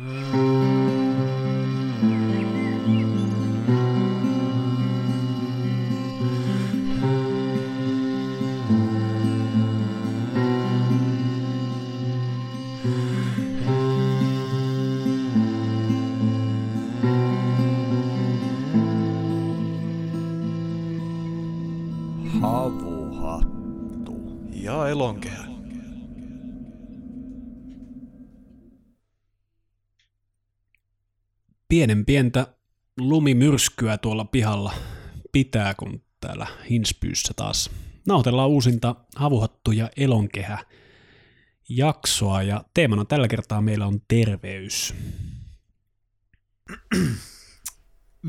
Havuhattu. Pienen pientä lumimyrskyä tuolla pihalla pitää, kun täällä Hinspyyssä taas nautellaan uusinta havuhattu ja elonkehä jaksoa ja teemana tällä kertaa meillä on terveys.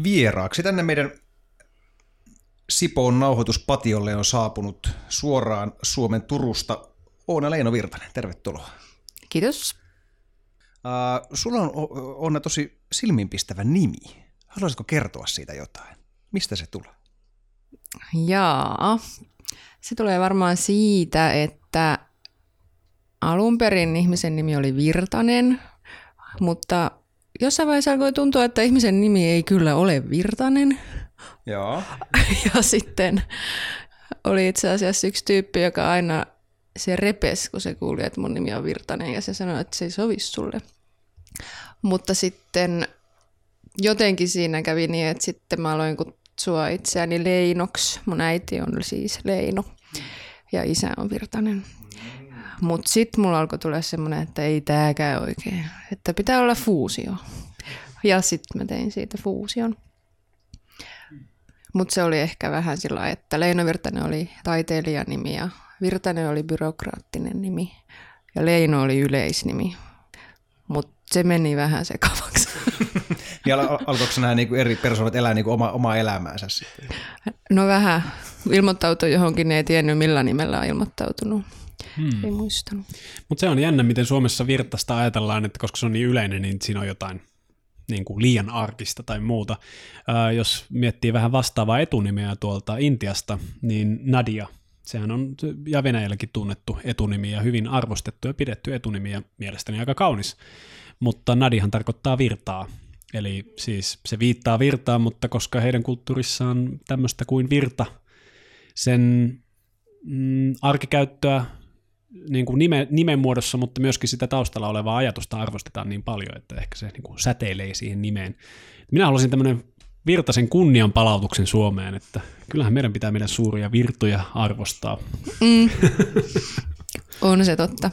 Vieraaksi tänne meidän Sipoon nauhoituspatiolle on saapunut suoraan Suomen Turusta Oona Leino Virtanen. Tervetuloa. Kiitos. Uh, sulla on Oona tosi silmiinpistävä nimi. Haluaisitko kertoa siitä jotain? Mistä se tulee? Jaa, se tulee varmaan siitä, että alun perin ihmisen nimi oli Virtanen, mutta jossain vaiheessa alkoi tuntua, että ihmisen nimi ei kyllä ole Virtanen. Joo. Ja sitten oli itse asiassa yksi tyyppi, joka aina se repes, kun se kuuli, että mun nimi on Virtanen, ja se sanoi, että se ei sovi sulle. Mutta sitten jotenkin siinä kävi niin, että sitten mä aloin kutsua itseäni Leinoksi. Mun äiti on siis Leino ja isä on Virtanen. Mutta sitten mulla alkoi tulla semmoinen, että ei tääkään oikein, että pitää olla fuusio. Ja sitten mä tein siitä fuusion. Mutta se oli ehkä vähän sillä että Leino Virtanen oli taiteilijan nimi ja Virtanen oli byrokraattinen nimi ja Leino oli yleisnimi. Mutta se meni vähän sekavaksi. Ja al- alkoiko nämä niinku eri persoonat elää niinku oma, omaa elämäänsä sitten? No vähän. Ilmoittautui johonkin, ne ei tiennyt millä nimellä on ilmoittautunut. Hmm. Ei muistanut. Mutta se on jännä, miten Suomessa virtasta ajatellaan, että koska se on niin yleinen, niin siinä on jotain niin kuin liian arkista tai muuta. Ää, jos miettii vähän vastaavaa etunimeä tuolta Intiasta, niin Nadia, sehän on ja Venäjälläkin tunnettu etunimi ja hyvin arvostettu ja pidetty etunimi ja mielestäni aika kaunis. Mutta Nadihan tarkoittaa virtaa, eli siis se viittaa virtaan, mutta koska heidän kulttuurissaan tämmöistä kuin virta, sen mm, arkikäyttöä niin kuin nime, nimen muodossa, mutta myöskin sitä taustalla olevaa ajatusta arvostetaan niin paljon, että ehkä se niin kuin säteilee siihen nimeen. Minä haluaisin tämmöinen Virtasen kunnian palautuksen Suomeen, että kyllähän meidän pitää meidän suuria virtoja arvostaa. Mm. on se totta.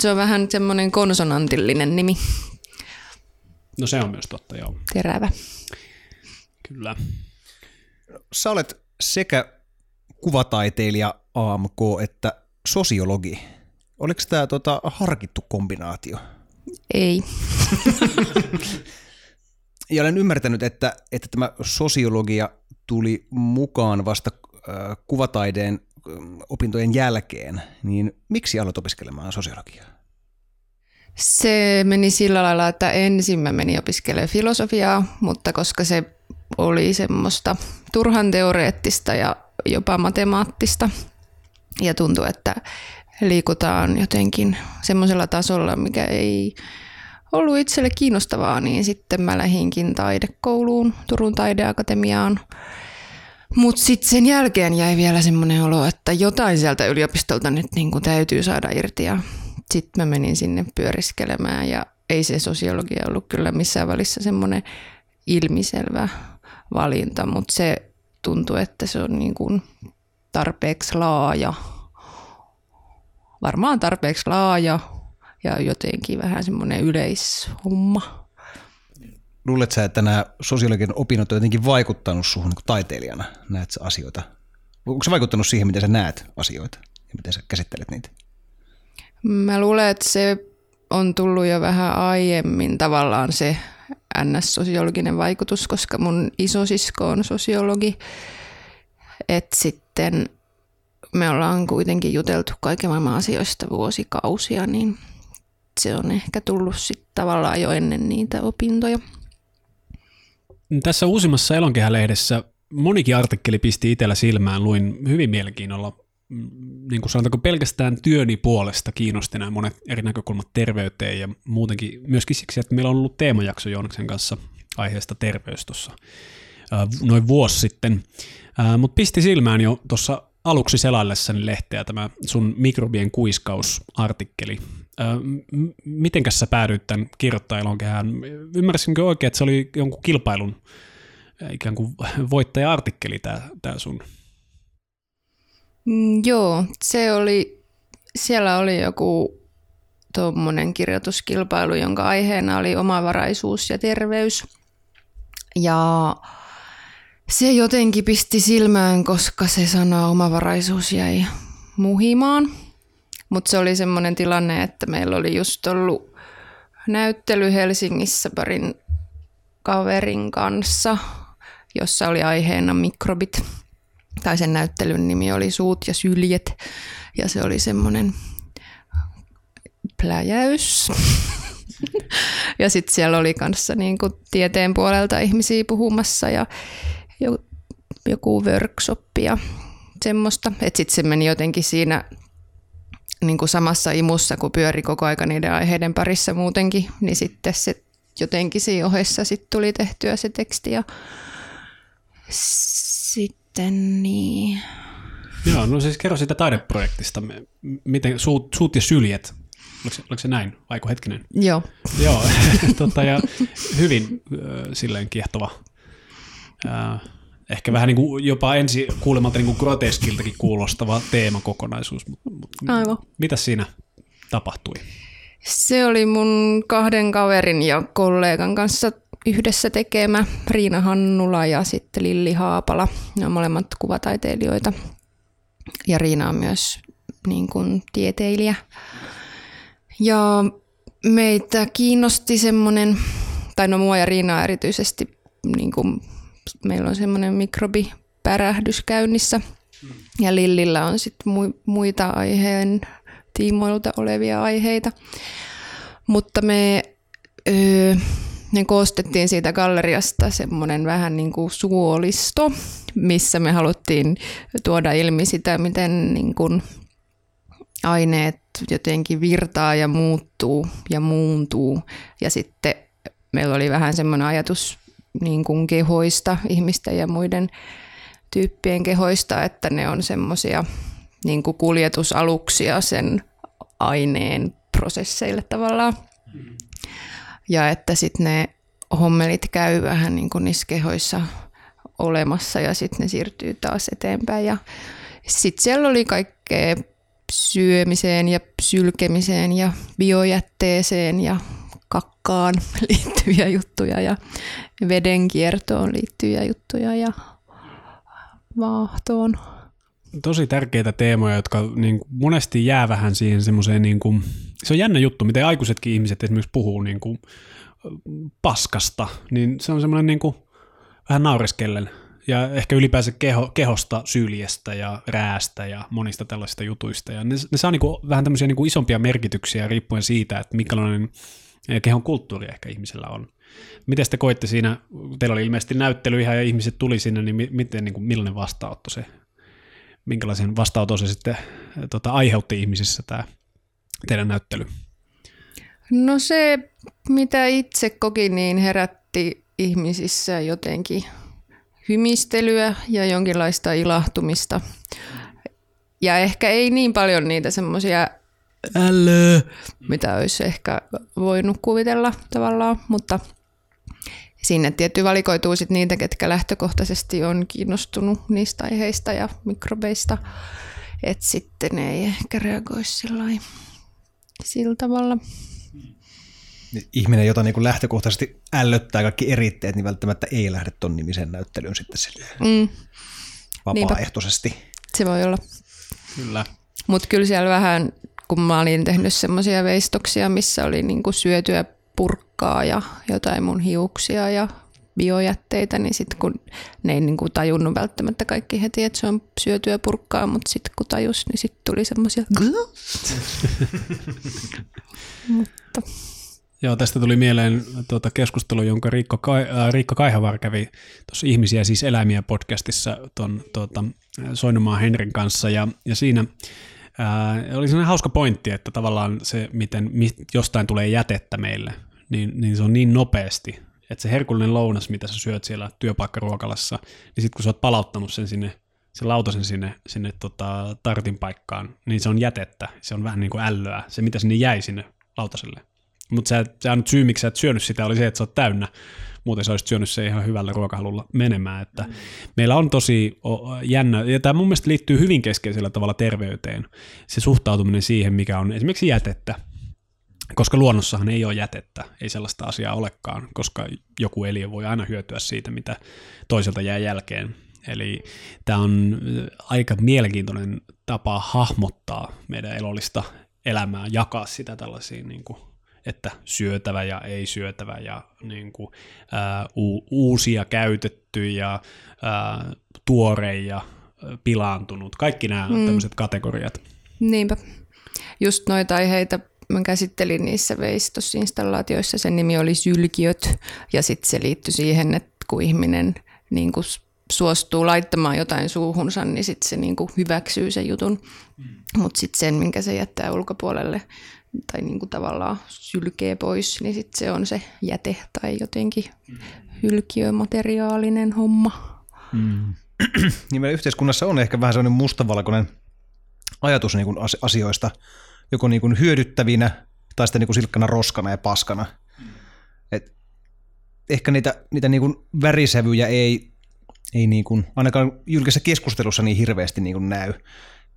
Se on vähän semmoinen konsonantillinen nimi. No se on myös totta, joo. Terävä. Kyllä. Sä olet sekä kuvataiteilija AMK että sosiologi. Oliko tämä tota, harkittu kombinaatio? Ei. ja olen ymmärtänyt, että, että tämä sosiologia tuli mukaan vasta äh, kuvataideen opintojen jälkeen, niin miksi aloit opiskelemaan sosiologiaa? Se meni sillä lailla, että ensin mä menin opiskelemaan filosofiaa, mutta koska se oli semmoista turhan teoreettista ja jopa matemaattista, ja tuntui, että liikutaan jotenkin semmoisella tasolla, mikä ei ollut itselle kiinnostavaa, niin sitten mä lähinkin taidekouluun, Turun taideakatemiaan. Mutta sitten sen jälkeen jäi vielä semmoinen olo, että jotain sieltä yliopistolta nyt niin kuin täytyy saada irti. Ja sitten mä menin sinne pyöriskelemään ja ei se sosiologia ollut kyllä missään välissä semmoinen ilmiselvä valinta, mutta se tuntui, että se on niin kuin tarpeeksi laaja, varmaan tarpeeksi laaja ja jotenkin vähän semmoinen yleishomma. Luuletko sä, että nämä sosiologian opinnot on jotenkin vaikuttanut suhun niin taiteilijana? Näet sä asioita? Onko se vaikuttanut siihen, miten sä näet asioita ja miten sä käsittelet niitä? Mä luulen, että se on tullut jo vähän aiemmin tavallaan se NS-sosiologinen vaikutus, koska mun isosisko on sosiologi. Että sitten me ollaan kuitenkin juteltu kaiken maailman asioista vuosikausia, niin se on ehkä tullut sitten tavallaan jo ennen niitä opintoja. Tässä uusimmassa Elonkehä-lehdessä monikin artikkeli pisti itsellä silmään. Luin hyvin mielenkiinnolla mm, niin kuin sanotaanko pelkästään työni puolesta kiinnosti nämä monet eri näkökulmat terveyteen ja muutenkin myöskin siksi, että meillä on ollut teemajakso Joonaksen kanssa aiheesta terveys tuossa noin vuosi sitten. Mutta pisti silmään jo tuossa aluksi selaillessani lehteä tämä sun mikrobien kuiskausartikkeli. Mitenkäs sä päädyit tämän kirjoittajan kehään? Ymmärsinkö oikein, että se oli jonkun kilpailun ikään kuin voittaja-artikkeli tämä, tämä sun? Mm, joo, se oli, siellä oli joku tuommoinen kirjoituskilpailu, jonka aiheena oli omavaraisuus ja terveys. Ja se jotenkin pisti silmään, koska se sana omavaraisuus jäi muhimaan. Mutta se oli semmoinen tilanne, että meillä oli just ollut näyttely Helsingissä parin kaverin kanssa, jossa oli aiheena mikrobit. Tai sen näyttelyn nimi oli Suut ja syljet. Ja se oli semmoinen pläjäys. ja sitten siellä oli kanssa niinku tieteen puolelta ihmisiä puhumassa ja joku workshop ja semmoista. Että sitten se meni jotenkin siinä niin kuin samassa imussa, kun pyöri koko aika niiden aiheiden parissa muutenkin, niin sitten se jotenkin siinä ohessa sitten tuli tehtyä se teksti ja sitten niin. Joo, no siis kerro siitä taideprojektista. Miten suut, suut ja syljet, oliko se, oliko se näin? Aiko hetkinen? Joo. Joo, tota, ja hyvin äh, silleen kiehtova äh, ehkä vähän niin kuin jopa ensi kuulemalta niin kuin groteskiltakin kuulostava teemakokonaisuus. Aivan. Mitä siinä tapahtui? Se oli mun kahden kaverin ja kollegan kanssa yhdessä tekemä Riina Hannula ja sitten Lilli Haapala. Ne on molemmat kuvataiteilijoita. Ja Riina on myös niin kuin tieteilijä. Ja meitä kiinnosti semmoinen, tai no mua ja Riinaa erityisesti niin kuin meillä on semmoinen mikrobipärähdys käynnissä. Ja Lillillä on sitten muita aiheen tiimoilta olevia aiheita. Mutta me, öö, me koostettiin siitä galleriasta semmoinen vähän niin kuin suolisto, missä me haluttiin tuoda ilmi sitä, miten niin kuin aineet jotenkin virtaa ja muuttuu ja muuntuu. Ja sitten meillä oli vähän semmoinen ajatus niin kuin kehoista, ihmisten ja muiden tyyppien kehoista, että ne on semmoisia niin kuin kuljetusaluksia sen aineen prosesseille tavallaan. Ja että sitten ne hommelit käy vähän niin kuin niissä kehoissa olemassa ja sitten ne siirtyy taas eteenpäin. Ja sitten siellä oli kaikkea syömiseen ja sylkemiseen ja biojätteeseen ja kakkaan liittyviä juttuja ja vedenkiertoon liittyviä juttuja ja vaahtoon. Tosi tärkeitä teemoja, jotka niin kuin monesti jää vähän siihen semmoiseen, niin kuin, se on jännä juttu, miten aikuisetkin ihmiset esimerkiksi puhuu niin kuin, paskasta, niin se on semmoinen niin kuin, vähän naureskellen ja ehkä ylipäänsä keho, kehosta, syljestä ja räästä ja monista tällaisista jutuista. Ja ne, ne saa niin kuin, vähän tämmöisiä niin kuin isompia merkityksiä riippuen siitä, että minkälainen kehon kulttuuri ehkä ihmisellä on. Miten te koitte siinä, teillä oli ilmeisesti näyttely ihan ja ihmiset tuli sinne, niin miten, niin kuin, millainen vastaanotto se, minkälaisen vastaanoton se sitten tota, aiheutti ihmisissä tämä teidän näyttely? No se, mitä itse kokin, niin herätti ihmisissä jotenkin hymistelyä ja jonkinlaista ilahtumista. Ja ehkä ei niin paljon niitä semmoisia älö, mitä olisi ehkä voinut kuvitella tavallaan, mutta sinne tietty valikoituu sit niitä, ketkä lähtökohtaisesti on kiinnostunut niistä aiheista ja mikrobeista, että sitten ne ei ehkä reagoisi sillä tavalla. Ihminen, jota niin kuin lähtökohtaisesti ällöttää kaikki eritteet, niin välttämättä ei lähde ton nimisen näyttelyyn sitten mm. vapaaehtoisesti. Niinpä. Se voi olla. Kyllä. Mutta kyllä siellä vähän kun mä olin tehnyt semmoisia veistoksia, missä oli niin kuin syötyä purkkaa ja jotain mun hiuksia ja biojätteitä, niin sitten kun ne ei niin kuin tajunnut välttämättä kaikki heti, että se on syötyä purkkaa, mutta sitten kun tajus, niin sitten tuli semmoisia. mutta. Joo, tästä tuli mieleen tuota keskustelu, jonka Riikka, Kai, äh, Riikka Kaihavar kävi tuossa Ihmisiä siis eläimiä podcastissa tuon tuota, Soinomaan Henrin kanssa, ja, ja siinä ää, oli sellainen hauska pointti, että tavallaan se, miten mi, jostain tulee jätettä meille, niin, niin se on niin nopeasti, että se herkullinen lounas, mitä sä syöt siellä työpaikkaruokalassa, niin sitten kun sä oot palauttanut sen sinne, sen lautasen sinne, sinne tota, tartin paikkaan, niin se on jätettä, se on vähän niin kuin ällöä, se mitä sinne jäi sinne lautaselle. Mutta se, se on syy, miksi sä et syönyt sitä, oli se, että sä oot täynnä. Muuten sä olisit syönyt se ihan hyvällä ruokahalulla menemään. Että mm. Meillä on tosi jännä, ja tämä mun mielestä liittyy hyvin keskeisellä tavalla terveyteen. Se suhtautuminen siihen, mikä on esimerkiksi jätettä. Koska luonnossahan ei ole jätettä, ei sellaista asiaa olekaan, koska joku eliö voi aina hyötyä siitä, mitä toiselta jää jälkeen. Eli tämä on aika mielenkiintoinen tapa hahmottaa meidän elollista elämää, jakaa sitä tällaisiin niin kuin että syötävä ja ei syötävä ja niin kuin, ää, u- uusia käytetty ja ää, tuore ja pilaantunut. Kaikki nämä mm. tämmöiset kategoriat. Niinpä. Just noita aiheita mä käsittelin niissä veistosinstallaatioissa. Sen nimi oli sylkiöt ja sitten se liittyi siihen, että kun ihminen niin kuin suostuu laittamaan jotain suuhunsa, niin sitten se niin kuin hyväksyy sen jutun. Mm. Mutta sitten sen, minkä se jättää ulkopuolelle, tai niin kuin tavallaan sylkee pois, niin sit se on se jäte tai jotenkin hylkiömateriaalinen homma. Mm. niin meidän yhteiskunnassa on ehkä vähän sellainen mustavalkoinen ajatus niin kuin asioista, joko niin kuin hyödyttävinä tai sitten niin kuin silkkana roskana ja paskana. Et ehkä niitä, niitä niin kuin värisävyjä ei, ei niin kuin, ainakaan julkisessa keskustelussa niin hirveästi niin kuin näy.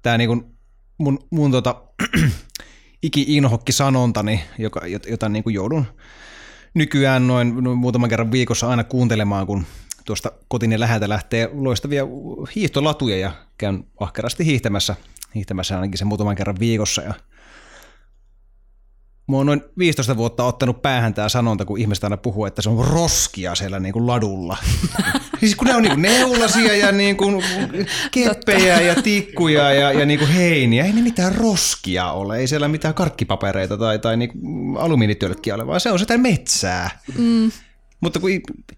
Tämä niin kuin mun, mun tota, iki-inhokki sanontani, joka, jota niin kuin joudun nykyään noin, noin muutaman kerran viikossa aina kuuntelemaan, kun tuosta kotini läheltä lähtee loistavia hiihtolatuja ja käyn ahkerasti hiihtämässä, hiihtämässä ainakin sen muutaman kerran viikossa. Ja Mä oon noin 15 vuotta ottanut päähän tämä sanonta, kun ihmiset aina puhuu, että se on roskia siellä niin kuin ladulla. siis kun ne on niin kuin neulasia ja niin kuin keppejä Totta. ja tikkuja ja, ja niin kuin heiniä, ei ne mitään roskia ole, ei siellä mitään karkkipapereita tai, tai niin alumiinitölkkiä ole, vaan se on sitä metsää. Mm. Mutta kun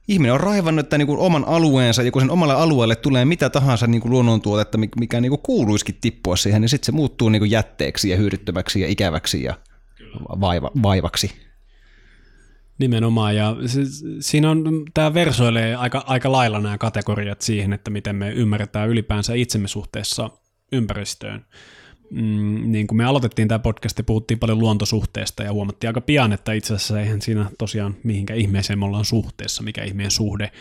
ihminen on raivannut että niin kuin oman alueensa, ja kun sen omalle alueelle tulee mitä tahansa niin kuin luonnontuotetta, mikä niin kuin kuuluisikin tippua siihen, niin sitten se muuttuu niin kuin jätteeksi ja hyödyttömäksi ja ikäväksi ja vaiva, vaivaksi. Nimenomaan, ja siinä on, tämä versoilee aika, aika lailla nämä kategoriat siihen, että miten me ymmärretään ylipäänsä itsemme suhteessa ympäristöön. Mm, niin kuin me aloitettiin tämä podcast ja puhuttiin paljon luontosuhteesta ja huomattiin aika pian, että itse asiassa eihän siinä tosiaan mihinkä ihmeeseen me ollaan suhteessa, mikä ihmeen suhde,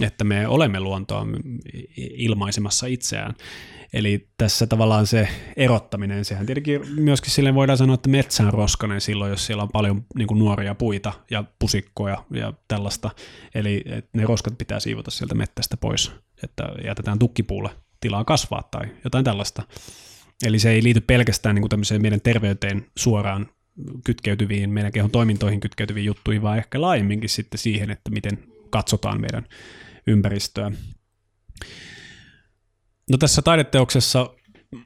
että me olemme luontoa ilmaisemassa itseään. Eli tässä tavallaan se erottaminen, sehän tietenkin myöskin sille voidaan sanoa, että metsä on roskanen silloin, jos siellä on paljon niin kuin nuoria puita ja pusikkoja ja tällaista. Eli ne roskat pitää siivota sieltä mettästä pois, että jätetään tukkipuulle tilaa kasvaa tai jotain tällaista. Eli se ei liity pelkästään niin kuin tämmöiseen meidän terveyteen suoraan kytkeytyviin, meidän kehon toimintoihin kytkeytyviin juttuihin, vaan ehkä laajemminkin sitten siihen, että miten katsotaan meidän ympäristöä. No tässä taideteoksessa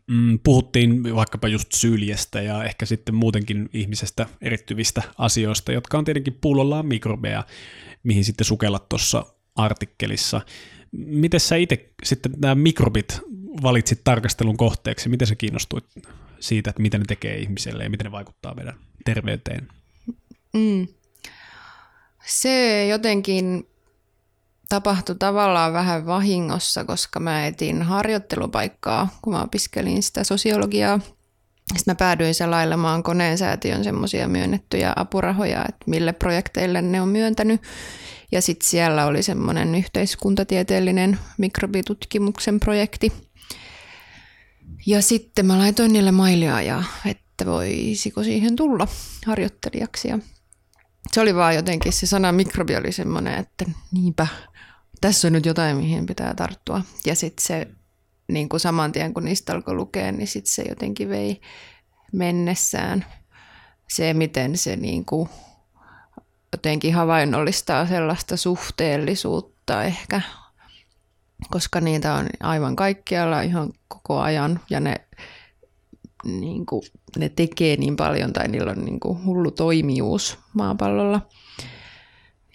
mm, puhuttiin vaikkapa just syljestä ja ehkä sitten muutenkin ihmisestä erittyvistä asioista, jotka on tietenkin pullollaan mikrobeja, mihin sitten sukellat tuossa artikkelissa. Miten sä itse sitten nämä mikrobit valitsit tarkastelun kohteeksi? Miten sä kiinnostuit siitä, että miten ne tekee ihmiselle ja miten ne vaikuttaa meidän terveyteen? Mm. Se jotenkin tapahtui tavallaan vähän vahingossa, koska mä etin harjoittelupaikkaa, kun mä opiskelin sitä sosiologiaa. Sitten mä päädyin selailemaan koneen säätiön semmoisia myönnettyjä apurahoja, että mille projekteille ne on myöntänyt. Ja sitten siellä oli semmoinen yhteiskuntatieteellinen mikrobitutkimuksen projekti. Ja sitten mä laitoin niille mailia ja että voisiko siihen tulla harjoittelijaksi. Ja se oli vaan jotenkin, se sana mikrobi oli semmoinen, että niinpä, tässä on nyt jotain, mihin pitää tarttua. Ja sitten se niin kuin saman tien, kun niistä alkoi lukea, niin sitten se jotenkin vei mennessään se, miten se niin kuin jotenkin havainnollistaa sellaista suhteellisuutta ehkä, koska niitä on aivan kaikkialla ihan koko ajan ja ne niin kuin, ne tekee niin paljon tai niillä on niin kuin hullu toimijuus maapallolla.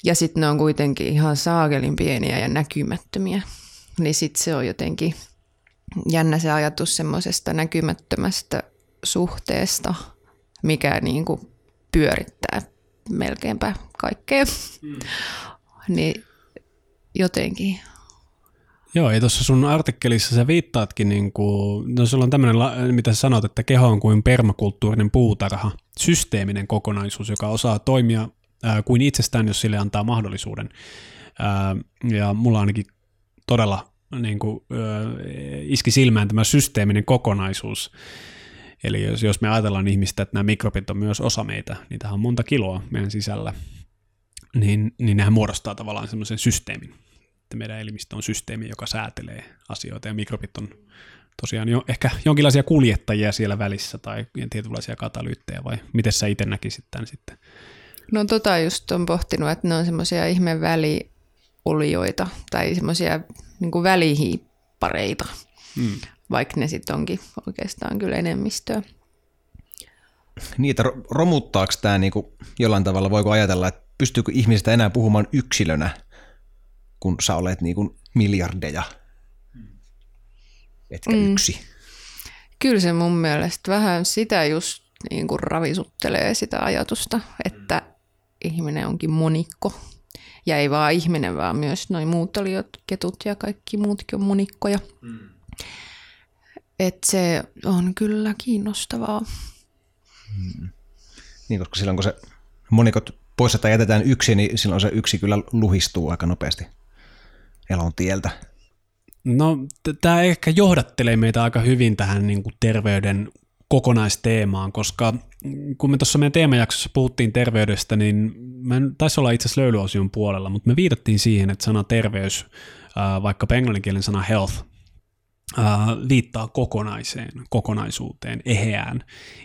Ja sitten ne on kuitenkin ihan saakelin pieniä ja näkymättömiä. Niin sitten se on jotenkin jännä se ajatus semmoisesta näkymättömästä suhteesta, mikä niin kuin pyörittää melkeinpä kaikkea. Mm. niin jotenkin Joo, ja tuossa sun artikkelissa sä viittaatkin, niin kuin, no sulla on tämmöinen, mitä sä sanot, että keho on kuin permakulttuurinen puutarha, systeeminen kokonaisuus, joka osaa toimia ää, kuin itsestään, jos sille antaa mahdollisuuden. Ää, ja mulla ainakin todella niin kuin, ää, iski silmään tämä systeeminen kokonaisuus. Eli jos, jos me ajatellaan ihmistä, että nämä mikrobit on myös osa meitä, niitä on monta kiloa meidän sisällä, niin, niin nehän muodostaa tavallaan semmoisen systeemin että meidän elimistö on systeemi, joka säätelee asioita ja mikrobit on tosiaan jo, ehkä jonkinlaisia kuljettajia siellä välissä tai tietynlaisia katalyyttejä vai miten sä itse näkisit tämän sitten? No tota just on pohtinut, että ne on semmoisia ihme väliolioita tai semmoisia niin välihiippareita, hmm. vaikka ne sitten onkin oikeastaan kyllä enemmistöä. Niitä romuttaako tämä niinku jollain tavalla, voiko ajatella, että pystyykö ihmisestä enää puhumaan yksilönä kun sä olet niin kuin miljardeja, etkä mm. yksi. Kyllä se mun mielestä vähän sitä just niin kuin ravisuttelee sitä ajatusta, että ihminen onkin monikko. Ja ei vaan ihminen, vaan myös noin muut oliot, ketut ja kaikki muutkin on monikkoja. Mm. Et se on kyllä kiinnostavaa. Mm. Niin, koska silloin kun se monikot pois tai jätetään yksi, niin silloin se yksi kyllä luhistuu aika nopeasti elon tieltä? No, tämä ehkä johdattelee meitä aika hyvin tähän niin kuin terveyden kokonaisteemaan, koska kun me tuossa meidän teemajaksossa puhuttiin terveydestä, niin mä en taisi olla itse asiassa löylyosion puolella, mutta me viitattiin siihen, että sana terveys, vaikka englanninkielen sana health, viittaa kokonaiseen, kokonaisuuteen, eheään.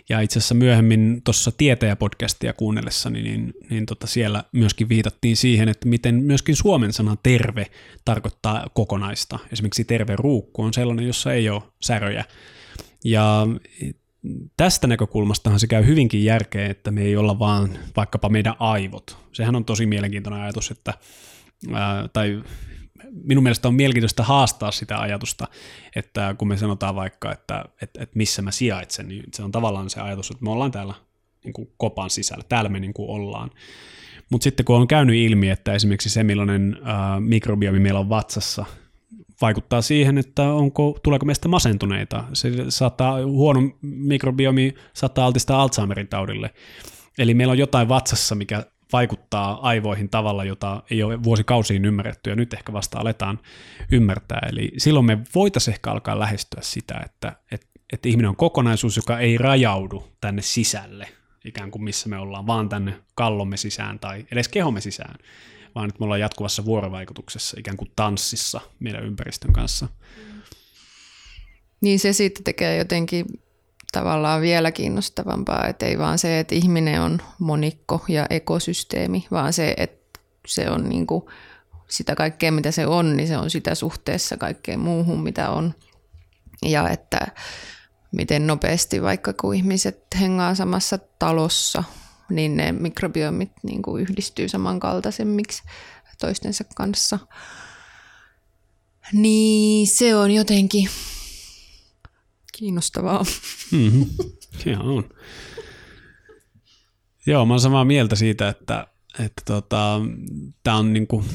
Ja itse asiassa myöhemmin tuossa tietäjäpodcastia kuunnellessani, niin, niin tota siellä myöskin viitattiin siihen, että miten myöskin suomen sana terve tarkoittaa kokonaista. Esimerkiksi terve ruukku on sellainen, jossa ei ole säröjä. Ja tästä näkökulmastahan se käy hyvinkin järkeä, että me ei olla vaan vaikkapa meidän aivot. Sehän on tosi mielenkiintoinen ajatus, että ää, tai minun mielestä on mielenkiintoista haastaa sitä ajatusta, että kun me sanotaan vaikka, että, että, että missä mä sijaitsen, niin se on tavallaan se ajatus, että me ollaan täällä niin kuin kopan sisällä, täällä me niin kuin ollaan. Mutta sitten kun on käynyt ilmi, että esimerkiksi se millainen äh, mikrobiomi meillä on vatsassa, vaikuttaa siihen, että onko, tuleeko meistä masentuneita. Se saattaa, huono mikrobiomi saattaa altistaa Alzheimerin taudille. Eli meillä on jotain vatsassa, mikä vaikuttaa aivoihin tavalla, jota ei ole vuosikausiin ymmärretty, ja nyt ehkä vasta aletaan ymmärtää. Eli silloin me voitaisiin ehkä alkaa lähestyä sitä, että, että, että ihminen on kokonaisuus, joka ei rajaudu tänne sisälle, ikään kuin missä me ollaan, vaan tänne kallomme sisään tai edes kehomme sisään, vaan että me ollaan jatkuvassa vuorovaikutuksessa, ikään kuin tanssissa meidän ympäristön kanssa. Niin se sitten tekee jotenkin tavallaan vielä kiinnostavampaa, että ei vaan se, että ihminen on monikko ja ekosysteemi, vaan se, että se on niin kuin sitä kaikkea, mitä se on, niin se on sitä suhteessa kaikkeen muuhun, mitä on. Ja että miten nopeasti vaikka kun ihmiset hengaa samassa talossa, niin ne mikrobiomit niin kuin yhdistyy samankaltaisemmiksi toistensa kanssa. Niin se on jotenkin kiinnostavaa. Mm-hmm. Joo, on. Joo, mä oon samaa mieltä siitä, että, että tota, tämä on niinku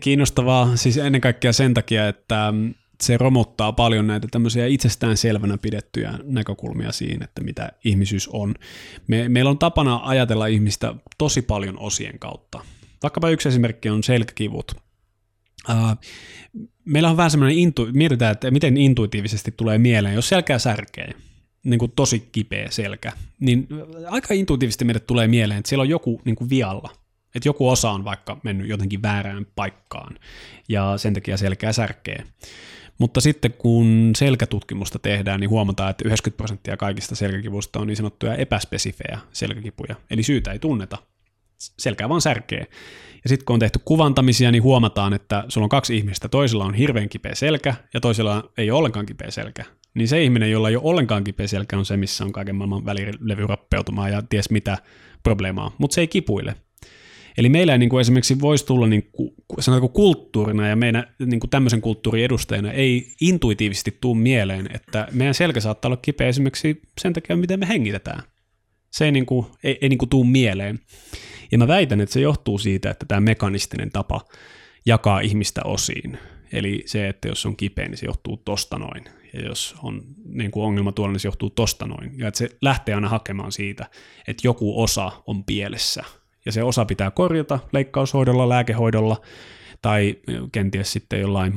kiinnostavaa siis ennen kaikkea sen takia, että se romuttaa paljon näitä tämmöisiä itsestään selvänä pidettyjä näkökulmia siinä, että mitä ihmisyys on. Me, meillä on tapana ajatella ihmistä tosi paljon osien kautta. Vaikkapa yksi esimerkki on selkäkivut. Uh, meillä on vähän semmoinen, intu, mietitään, että miten intuitiivisesti tulee mieleen, jos selkää särkee, niin kuin tosi kipeä selkä, niin aika intuitiivisesti meille tulee mieleen, että siellä on joku niin kuin vialla, että joku osa on vaikka mennyt jotenkin väärään paikkaan, ja sen takia selkää särkee. Mutta sitten kun selkätutkimusta tehdään, niin huomataan, että 90 prosenttia kaikista selkäkivuista on niin sanottuja epäspesifejä selkäkipuja, eli syytä ei tunneta. selkää vaan särkee. Ja sitten kun on tehty kuvantamisia, niin huomataan, että sulla on kaksi ihmistä, toisella on hirveän kipeä selkä ja toisella ei ole ollenkaan kipeä selkä. Niin se ihminen, jolla ei ole ollenkaan kipeä selkä, on se, missä on kaiken maailman välilevyrappeutumaa ja ties mitä probleemaa, mutta se ei kipuile. Eli meillä ei niin kuin esimerkiksi voisi tulla niin kuin, sanotaanko kulttuurina ja meidän niin kuin tämmöisen kulttuurin edustajina ei intuitiivisesti tuu mieleen, että meidän selkä saattaa olla kipeä esimerkiksi sen takia, miten me hengitetään. Se ei, niin kuin, ei, ei niin kuin tuu mieleen. Ja mä väitän, että se johtuu siitä, että tämä mekanistinen tapa jakaa ihmistä osiin. Eli se, että jos on kipeä, niin se johtuu tosta noin. Ja jos on niin kuin ongelma tuolla, niin se johtuu tosta noin. Ja että se lähtee aina hakemaan siitä, että joku osa on pielessä – ja se osa pitää korjata leikkaushoidolla, lääkehoidolla tai kenties sitten jollain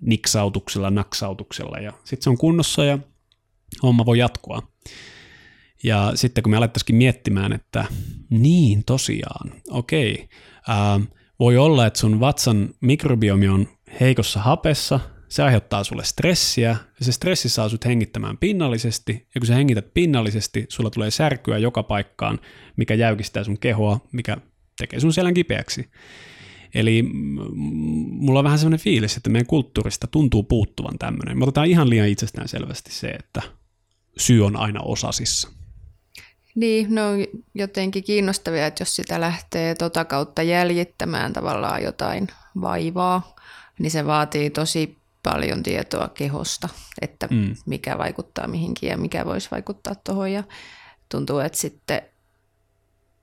niksautuksella, naksautuksella ja sitten se on kunnossa ja homma voi jatkua. Ja sitten kun me alettaisikin miettimään, että niin tosiaan, okei, ää, voi olla, että sun vatsan mikrobiomi on heikossa hapessa, se aiheuttaa sulle stressiä, ja se stressi saa sut hengittämään pinnallisesti, ja kun sä hengität pinnallisesti, sulla tulee särkyä joka paikkaan, mikä jäykistää sun kehoa, mikä tekee sun selän kipeäksi. Eli mulla on vähän sellainen fiilis, että meidän kulttuurista tuntuu puuttuvan tämmöinen. Me otetaan ihan liian itsestään selvästi se, että syy on aina osasissa. Niin, ne on jotenkin kiinnostavia, että jos sitä lähtee tota kautta jäljittämään tavallaan jotain vaivaa, niin se vaatii tosi paljon tietoa kehosta, että mm. mikä vaikuttaa mihinkin ja mikä voisi vaikuttaa tuohon. Ja tuntuu, että sitten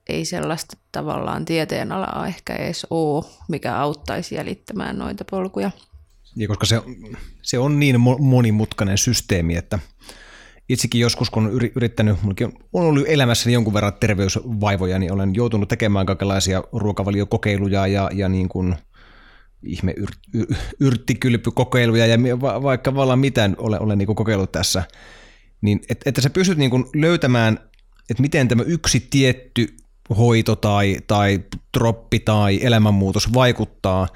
ei sellaista tavallaan tieteenalaa ehkä edes ole, mikä auttaisi jäljittämään noita polkuja. Ja koska se, se on niin monimutkainen systeemi, että itsekin joskus, kun olen yrittänyt, on ollut elämässäni jonkun verran terveysvaivoja, niin olen joutunut tekemään kaikenlaisia ruokavaliokokeiluja ja, ja niin kuin – ihme yr, yrttikylpykokeiluja ja vaikka vallan mitään ole, ole niin kokeillut tässä, niin et, että sä pystyt niin löytämään, että miten tämä yksi tietty hoito tai, tai troppi tai elämänmuutos vaikuttaa,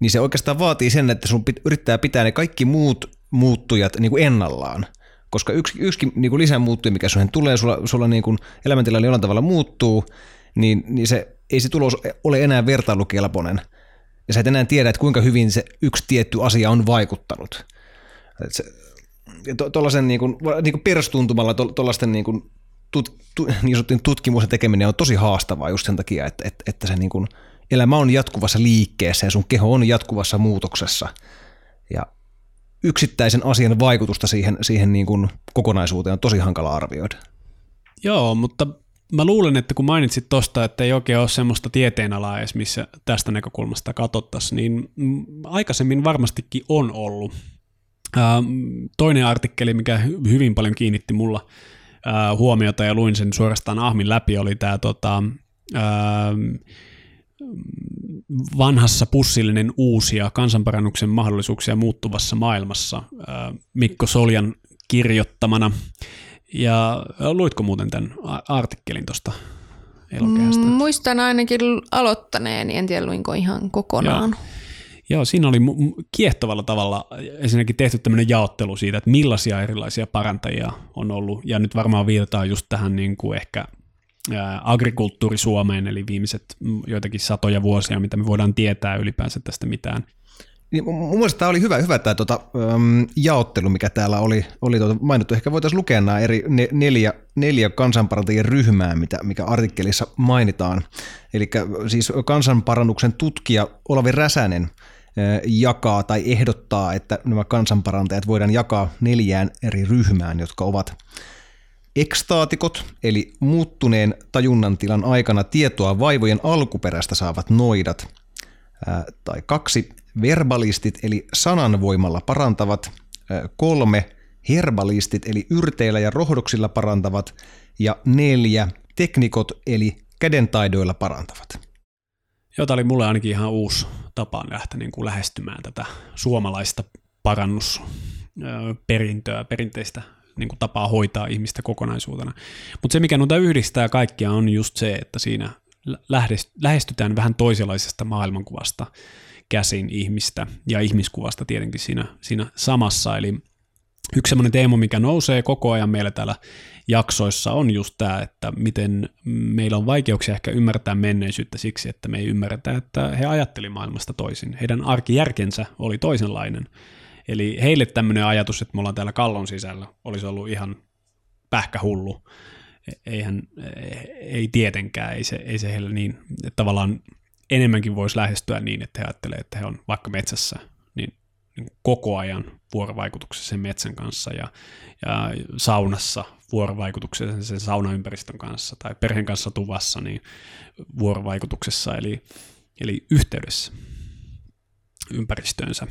niin se oikeastaan vaatii sen, että sun pit, yrittää pitää ne kaikki muut muuttujat niin kuin ennallaan. Koska yksi, yksi niin kuin lisämuuttuja, mikä suhen tulee, sulla, sulla niin kuin elämäntilanne jollain tavalla muuttuu, niin, niin se, ei se tulos ole enää vertailukelpoinen – ja sä et enää tiedä, että kuinka hyvin se yksi tietty asia on vaikuttanut. Tuollaisen to, niin kuin, niin kuin perustuntumalla tuollaisten niin kuin, tut, tu, niin sanottujen tutkimusten tekeminen on tosi haastavaa just sen takia, että, että, että se niin kuin, elämä on jatkuvassa liikkeessä ja sun keho on jatkuvassa muutoksessa. Ja yksittäisen asian vaikutusta siihen, siihen niin kuin kokonaisuuteen on tosi hankala arvioida. Joo, mutta mä luulen, että kun mainitsit tuosta, että ei oikein ole semmoista tieteenalaa edes, missä tästä näkökulmasta katsottaisiin, niin aikaisemmin varmastikin on ollut. toinen artikkeli, mikä hyvin paljon kiinnitti mulla huomiota ja luin sen suorastaan ahmin läpi, oli tämä tota, vanhassa pussillinen uusia kansanparannuksen mahdollisuuksia muuttuvassa maailmassa Mikko Soljan kirjoittamana. Ja luitko muuten tämän artikkelin tuosta elokehästä? Mm, muistan ainakin aloittaneeni, en tiedä luinko ihan kokonaan. Joo. Joo, siinä oli kiehtovalla tavalla ensinnäkin tehty tämmöinen jaottelu siitä, että millaisia erilaisia parantajia on ollut, ja nyt varmaan viitataan just tähän niin kuin ehkä agrikulttuuri Suomeen, eli viimeiset joitakin satoja vuosia, mitä me voidaan tietää ylipäänsä tästä mitään. Niin, mun mielestä tämä oli hyvä, hyvä tämä tota, äm, jaottelu, mikä täällä oli, oli tuota mainittu. Ehkä voitaisiin lukea nämä eri ne, neljä, neljä kansanparantajien ryhmää, mitä, mikä artikkelissa mainitaan. Eli siis kansanparannuksen tutkija Olavi Räsänen jakaa tai ehdottaa, että nämä kansanparantajat voidaan jakaa neljään eri ryhmään, jotka ovat ekstaatikot, eli muuttuneen tajunnan tilan aikana tietoa vaivojen alkuperästä saavat noidat, tai kaksi verbalistit eli sananvoimalla parantavat, kolme herbalistit eli yrteillä ja rohdoksilla parantavat ja neljä teknikot eli kädentaidoilla parantavat. Joo, oli mulle ainakin ihan uusi tapa lähteä niin kuin lähestymään tätä suomalaista parannusperintöä, perinteistä niin kuin tapaa hoitaa ihmistä kokonaisuutena. Mutta se, mikä noita yhdistää kaikkia, on just se, että siinä lähestytään vähän toisenlaisesta maailmankuvasta käsin ihmistä ja ihmiskuvasta tietenkin siinä, siinä samassa. Eli Yksi semmoinen teema, mikä nousee koko ajan meillä täällä jaksoissa on just tämä, että miten meillä on vaikeuksia ehkä ymmärtää menneisyyttä siksi, että me ei ymmärretä, että he ajatteli maailmasta toisin. Heidän arkijärkensä oli toisenlainen. Eli heille tämmöinen ajatus, että me ollaan täällä kallon sisällä, olisi ollut ihan pähkähullu. Eihän, ei tietenkään, ei se, ei se heille niin, että tavallaan enemmänkin voisi lähestyä niin, että he ajattelee, että he on vaikka metsässä, koko ajan vuorovaikutuksessa sen metsän kanssa ja, ja saunassa vuorovaikutuksessa sen saunaympäristön kanssa tai perheen kanssa tuvassa niin vuorovaikutuksessa eli, eli yhteydessä ympäristöönsä.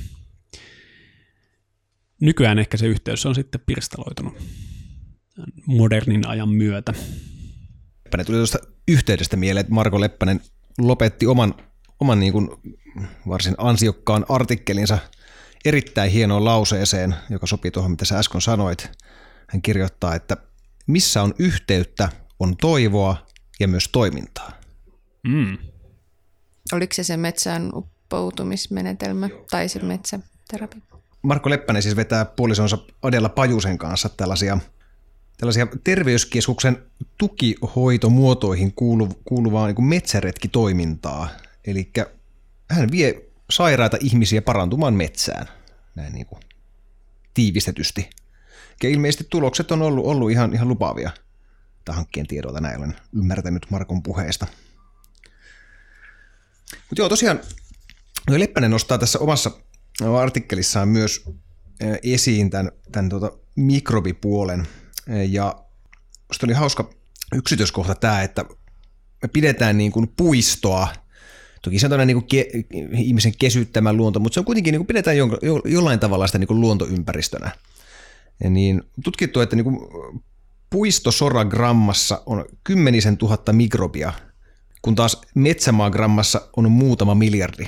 Nykyään ehkä se yhteys on sitten pirstaloitunut modernin ajan myötä. Leppänen tuli tuosta yhteydestä mieleen, että Marko Leppänen lopetti oman, oman niin kuin varsin ansiokkaan artikkelinsa erittäin hienoon lauseeseen, joka sopii tuohon, mitä sä äsken sanoit. Hän kirjoittaa, että missä on yhteyttä, on toivoa ja myös toimintaa. Mm. Oliko se se metsään uppoutumismenetelmä tai se metsäterapia? Marko Leppänen siis vetää puolisonsa Adela Pajusen kanssa tällaisia, tällaisia terveyskeskuksen tukihoitomuotoihin kuulu, kuuluvaa niin metsäretkitoimintaa. Eli hän vie sairaita ihmisiä parantumaan metsään, näin niin kuin tiivistetysti. Ja ilmeisesti tulokset on ollut, ollut ihan, ihan lupaavia. Tämä hankkeen tiedolta näin olen ymmärtänyt Markon puheesta. Mutta joo, tosiaan Leppänen nostaa tässä omassa artikkelissaan myös esiin tämän, tämän tuota mikrobipuolen. Ja musta oli hauska yksityiskohta tämä, että me pidetään niin kuin puistoa, toki se on niin kuin ke, ihmisen kesyttämä luonto, mutta se on kuitenkin, niin kuin pidetään jo, jollain tavalla sitä niin kuin luontoympäristönä. Ja niin tutkittu, että niin kuin puistosoragrammassa on kymmenisen tuhatta mikrobia, kun taas metsämaagrammassa on muutama miljardi.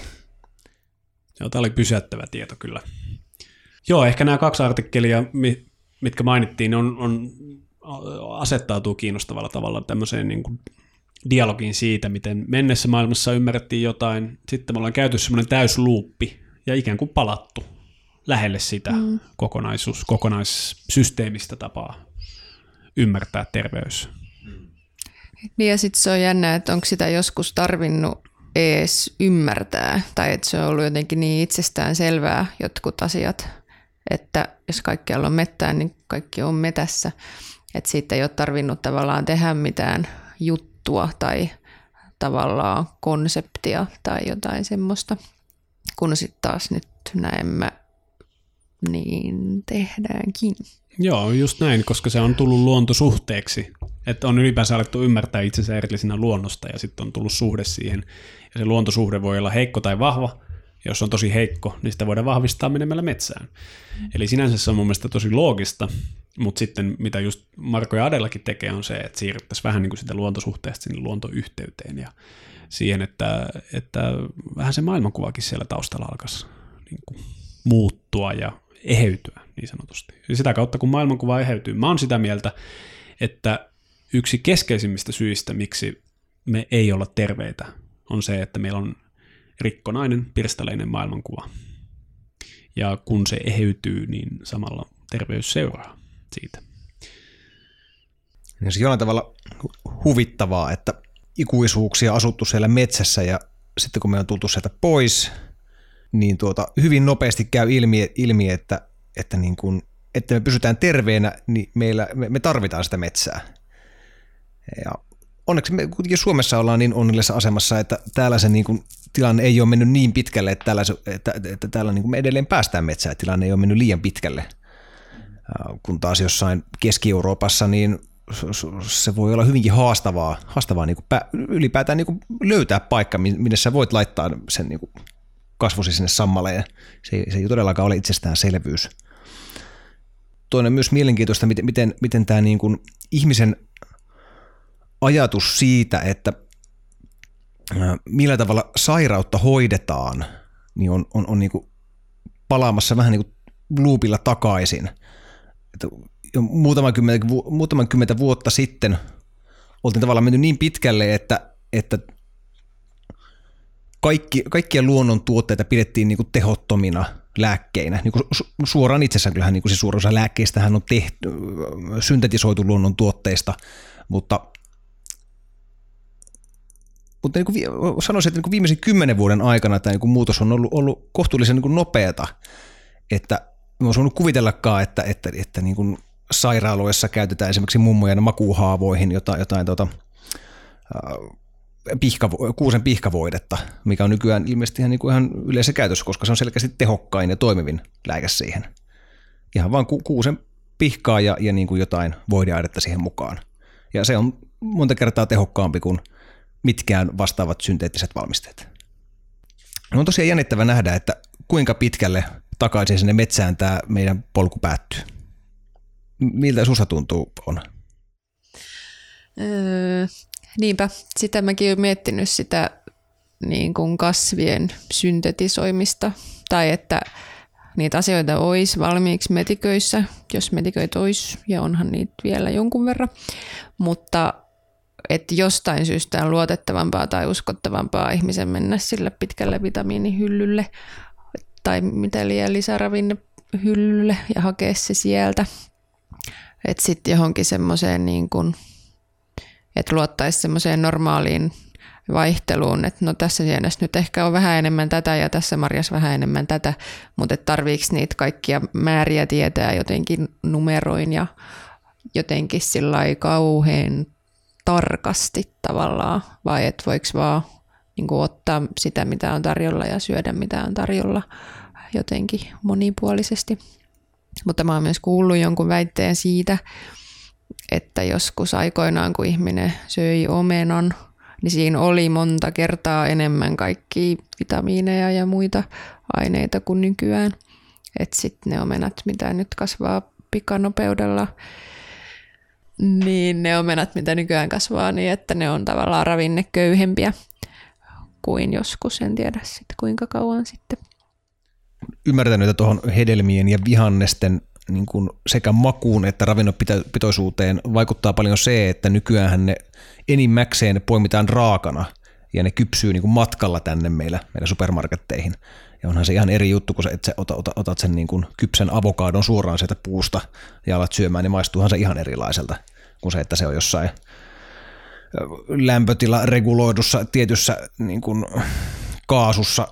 Joo, tämä oli pysäyttävä tieto kyllä. Joo, ehkä nämä kaksi artikkelia, mitkä mainittiin, on, on asettautuu kiinnostavalla tavalla tämmöiseen niin kuin dialogiin siitä, miten mennessä maailmassa ymmärrettiin jotain. Sitten me ollaan käyty semmoinen täysluuppi ja ikään kuin palattu lähelle sitä mm. kokonaisuus, kokonaissysteemistä tapaa ymmärtää terveys. Niin ja sitten se on jännä, että onko sitä joskus tarvinnut edes ymmärtää, tai että se on ollut jotenkin niin itsestään selvää jotkut asiat, että jos kaikkialla on mettää, niin kaikki on metässä. Että siitä ei ole tarvinnut tavallaan tehdä mitään juttua tai tavallaan konseptia tai jotain semmoista, kun sitten taas nyt näemme niin tehdäänkin. Joo, just näin, koska se on tullut luontosuhteeksi. Että on ylipäänsä alettu ymmärtää itsensä erillisenä luonnosta ja sitten on tullut suhde siihen. Ja se luontosuhde voi olla heikko tai vahva. Jos on tosi heikko, niin sitä voidaan vahvistaa menemällä metsään. Eli sinänsä se on mun mielestä tosi loogista, mutta sitten mitä just Marko ja Adellakin tekee on se, että siirryttäisiin vähän niin kuin sitä luontosuhteesta sinne luontoyhteyteen ja siihen, että, että vähän se maailmankuvakin siellä taustalla alkaisi niin kuin muuttua ja eheytyä niin sanotusti. Ja sitä kautta, kun maailmankuva eheytyy, mä oon sitä mieltä, että yksi keskeisimmistä syistä, miksi me ei olla terveitä, on se, että meillä on rikkonainen, pirstaleinen maailmankuva. Ja kun se eheytyy, niin samalla terveys seuraa siitä. Ja se jollain tavalla huvittavaa, että ikuisuuksia asuttu siellä metsässä ja sitten kun me on tultu sieltä pois, niin tuota, hyvin nopeasti käy ilmi, ilmi että, että, niin kun, että me pysytään terveenä, niin meillä, me, me tarvitaan sitä metsää. Ja onneksi me kuitenkin Suomessa ollaan niin onnellisessa asemassa, että täällä se niin kun, tilanne ei ole mennyt niin pitkälle, että täällä, että, että täällä niin me edelleen päästään metsään, tilanne ei ole mennyt liian pitkälle. Kun taas jossain Keski-Euroopassa, niin se voi olla hyvinkin haastavaa, haastavaa niin kuin ylipäätään niin kuin löytää paikka, minne sä voit laittaa sen niin kuin kasvosi sinne sammaleen. Se, se ei todellakaan ole itsestäänselvyys. Toinen myös mielenkiintoista, miten, miten, miten tämä niin kuin ihmisen ajatus siitä, että millä tavalla sairautta hoidetaan, niin on, on, on niin kuin palaamassa vähän niin kuin luupilla takaisin. Että jo muutaman kymmentä, muutaman kymmentä vuotta sitten oltiin tavallaan mennyt niin pitkälle, että, että kaikki, kaikkia luonnon tuotteita pidettiin niin kuin tehottomina lääkkeinä. Niin kuin suoraan itsessään kyllähän niin kuin siis suurin osa lääkkeistähän on tehty, syntetisoitu luonnon tuotteista, mutta mutta niin kuin sanoisin, että niin kuin viimeisen kymmenen vuoden aikana tämä niin kuin muutos on ollut, ollut kohtuullisen niin kuin nopeata, että mä olisi voinut kuvitellakaan, että, että, että niin kuin sairaaloissa käytetään esimerkiksi mummojen makuuhaavoihin jotain, jotain tota, pihka, kuusen pihkavoidetta, mikä on nykyään ilmeisesti ihan, niin kuin ihan yleisessä käytössä, koska se on selkeästi tehokkain ja toimivin lääke siihen. Ihan vaan ku, kuusen pihkaa ja, ja niin kuin jotain voideaidetta siihen mukaan. Ja se on monta kertaa tehokkaampi kuin mitkään vastaavat synteettiset valmisteet. On tosiaan jännittävä nähdä, että kuinka pitkälle takaisin sinne metsään tämä meidän polku päättyy. Miltä susta tuntuu on? Öö, niinpä, sitä mäkin olen miettinyt sitä niin kuin kasvien syntetisoimista tai että niitä asioita olisi valmiiksi metiköissä, jos metiköitä olisi, ja onhan niitä vielä jonkun verran, mutta että jostain syystä on luotettavampaa tai uskottavampaa ihmisen mennä sille pitkälle vitamiinihyllylle tai mitä liian lisäravinnehyllylle ja hakea se sieltä. Että sitten johonkin semmoiseen niin että luottaisi semmoiseen normaaliin vaihteluun, että no tässä sienessä nyt ehkä on vähän enemmän tätä ja tässä marjassa vähän enemmän tätä, mutta tarviiko niitä kaikkia määriä tietää jotenkin numeroin ja jotenkin sillä kauhean tarkasti tavallaan, vai että voiko vaan niin kuin ottaa sitä, mitä on tarjolla ja syödä, mitä on tarjolla jotenkin monipuolisesti. Mutta mä oon myös kuullut jonkun väitteen siitä, että joskus aikoinaan, kun ihminen söi omenan, niin siinä oli monta kertaa enemmän kaikki vitamiineja ja muita aineita kuin nykyään. Että sitten ne omenat, mitä nyt kasvaa pikanopeudella, niin ne omenat, mitä nykyään kasvaa, niin että ne on tavallaan ravinneköyhempiä kuin joskus, en tiedä sitten kuinka kauan sitten. Ymmärtänyt, että tuohon hedelmien ja vihannesten niin kuin sekä makuun että ravinnopitoisuuteen vaikuttaa paljon se, että nykyään ne enimmäkseen poimitaan raakana ja ne kypsyy niin kuin matkalla tänne meillä, meillä supermarketteihin. Ja onhan se ihan eri juttu, kun sä, että sä otat, otat sen niin kuin kypsän avokadon suoraan sieltä puusta ja alat syömään, niin maistuuhan se ihan erilaiselta kuin se, että se on jossain lämpötila reguloidussa tietyssä niin kuin kaasussa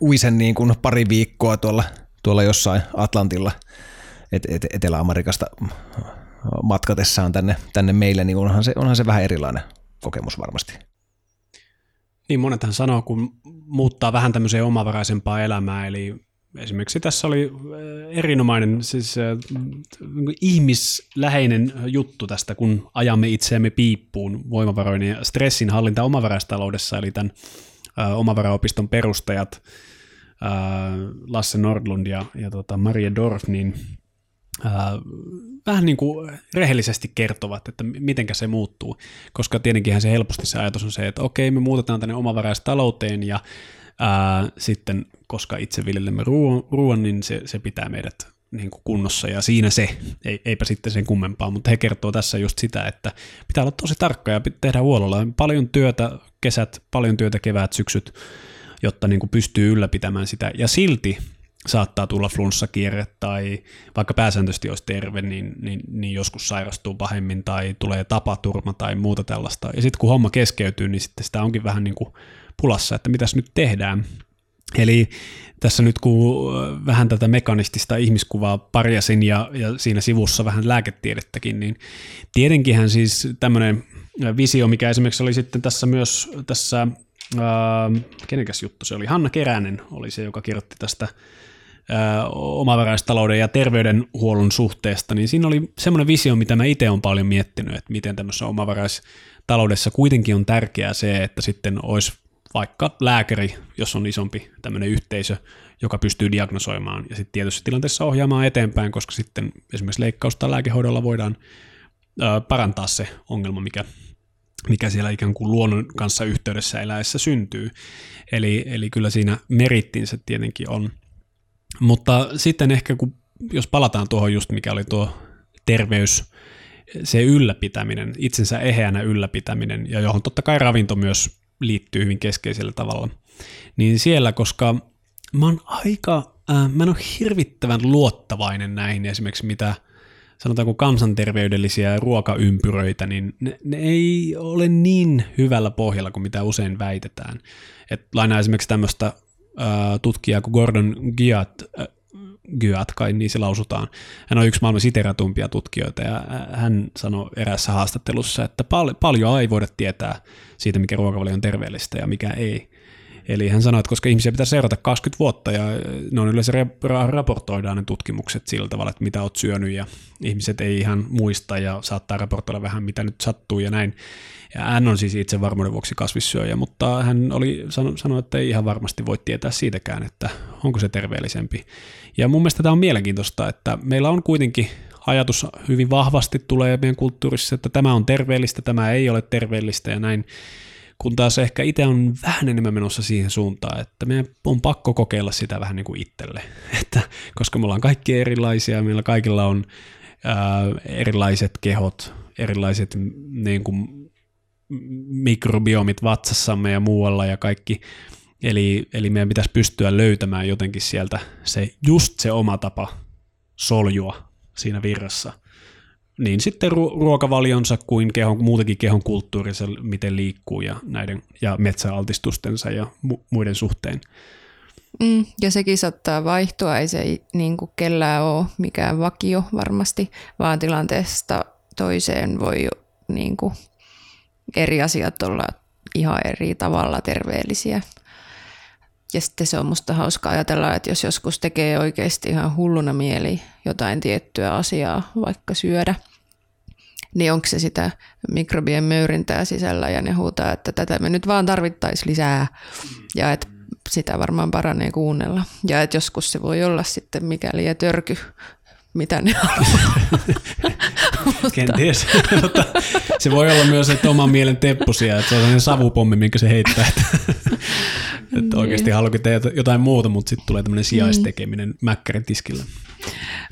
uisen niin kuin pari viikkoa tuolla, tuolla jossain Atlantilla et, et, Etelä-Amerikasta matkatessaan tänne, tänne meille, niin onhan se, onhan se vähän erilainen kokemus varmasti. Niin monethan sanoo, kun muuttaa vähän tämmöiseen omavaraisempaa elämää, eli esimerkiksi tässä oli äh, erinomainen siis äh, ihmisläheinen juttu tästä, kun ajamme itseämme piippuun voimavaroinen ja stressin hallinta omavaraistaloudessa, eli tämän äh, omavaraopiston perustajat Lasse Nordlund ja, ja tota Maria Dorf, niin vähän niin kuin rehellisesti kertovat, että miten se muuttuu, koska tietenkin se helposti se ajatus on se, että okei, me muutetaan tänne omavaraistalouteen ja ää, sitten, koska itse viljelemme ruoan, ruoan niin se, se pitää meidät niin kuin kunnossa ja siinä se, ei, eipä sitten sen kummempaa, mutta he kertoo tässä just sitä, että pitää olla tosi tarkka ja tehdä huolella. Paljon työtä kesät, paljon työtä kevät, syksyt, jotta niin kuin pystyy ylläpitämään sitä. Ja silti saattaa tulla flunssakierre tai vaikka pääsääntöisesti olisi terve, niin, niin, niin joskus sairastuu pahemmin tai tulee tapaturma tai muuta tällaista. Ja sitten kun homma keskeytyy, niin sitten sitä onkin vähän niin kuin pulassa, että mitäs nyt tehdään. Eli tässä nyt kun vähän tätä mekanistista ihmiskuvaa parjasin ja, ja siinä sivussa vähän lääketiedettäkin, niin tietenkinhän siis tämmöinen visio, mikä esimerkiksi oli sitten tässä myös tässä, ää, kenenkäs juttu se oli, Hanna Keränen oli se, joka kirjoitti tästä omavaraistalouden ja terveydenhuollon suhteesta, niin siinä oli semmoinen visio, mitä mä itse olen paljon miettinyt, että miten tämmöisessä omavaraistaloudessa kuitenkin on tärkeää se, että sitten olisi vaikka lääkäri, jos on isompi tämmöinen yhteisö, joka pystyy diagnosoimaan ja sitten tietyssä tilanteessa ohjaamaan eteenpäin, koska sitten esimerkiksi leikkausta lääkehoidolla voidaan parantaa se ongelma, mikä, mikä siellä ikään kuin luonnon kanssa yhteydessä eläessä syntyy. Eli, eli kyllä siinä merittinsä tietenkin on – mutta sitten ehkä, kun, jos palataan tuohon just, mikä oli tuo terveys, se ylläpitäminen, itsensä eheänä ylläpitäminen, ja johon totta kai ravinto myös liittyy hyvin keskeisellä tavalla, niin siellä, koska mä oon aika, äh, mä en ole hirvittävän luottavainen näihin esimerkiksi mitä sanotaanko kansanterveydellisiä ruokaympyröitä, niin ne, ne ei ole niin hyvällä pohjalla kuin mitä usein väitetään. Et lainaa esimerkiksi tämmöistä tutkijaa kuin Gordon Giat, Gyat, kai niin se lausutaan. Hän on yksi maailman siteratumpia tutkijoita ja hän sanoi erässä haastattelussa, että pal- paljon ei voida tietää siitä, mikä ruokavalio on terveellistä ja mikä ei. Eli hän sanoi, että koska ihmisiä pitää seurata 20 vuotta ja ne on yleensä raportoidaan ne tutkimukset sillä tavalla, että mitä oot syönyt ja ihmiset ei ihan muista ja saattaa raportoida vähän mitä nyt sattuu ja näin. Ja hän on siis itse varmuuden vuoksi kasvissyöjä, mutta hän oli sanoi, että ei ihan varmasti voi tietää siitäkään, että onko se terveellisempi. Ja mun mielestä tämä on mielenkiintoista, että meillä on kuitenkin ajatus hyvin vahvasti tulee meidän kulttuurissa, että tämä on terveellistä, tämä ei ole terveellistä ja näin kun taas ehkä itse on vähän enemmän menossa siihen suuntaan, että meidän on pakko kokeilla sitä vähän niin kuin itselle, että, koska me ollaan kaikki erilaisia, meillä kaikilla on ää, erilaiset kehot, erilaiset niin kuin, mikrobiomit vatsassamme ja muualla ja kaikki, eli, eli meidän pitäisi pystyä löytämään jotenkin sieltä se just se oma tapa soljua siinä virrassa niin sitten ruokavalionsa kuin kehon, muutenkin kehon kulttuurissa, miten liikkuu ja näiden ja metsäaltistustensa ja mu- muiden suhteen. Mm, ja sekin saattaa vaihtua, ei se niin kuin kellään ole mikään vakio varmasti, vaan tilanteesta toiseen voi niin kuin eri asiat olla ihan eri tavalla terveellisiä. Ja sitten se on musta hauska ajatella, että jos joskus tekee oikeasti ihan hulluna mieli jotain tiettyä asiaa vaikka syödä, niin onko se sitä mikrobien möyrintää sisällä ja ne huutaa, että tätä me nyt vaan tarvittaisiin lisää ja että sitä varmaan paranee kuunnella. Ja että joskus se voi olla sitten mikäli ja törky, mitä ne haluaa. Kenties. se voi olla myös, että oman mielen teppusia, että se on sellainen savupommi, minkä se heittää. Että, että oikeasti niin. haluakin tehdä jotain muuta, mutta sitten tulee tämmöinen sijaistekeminen mm. mäkkärin tiskillä.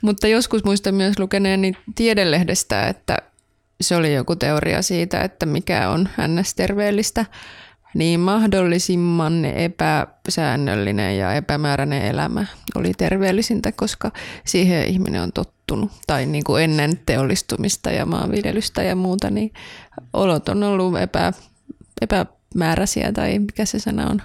Mutta joskus muistan myös lukeneeni tiedelehdestä, että se oli joku teoria siitä, että mikä on ns-terveellistä, niin mahdollisimman epäsäännöllinen ja epämääräinen elämä oli terveellisintä, koska siihen ihminen on tottunut. Tai niin kuin ennen teollistumista ja maanviljelystä ja muuta, niin olot on ollut epä, epämääräisiä tai mikä se sana on,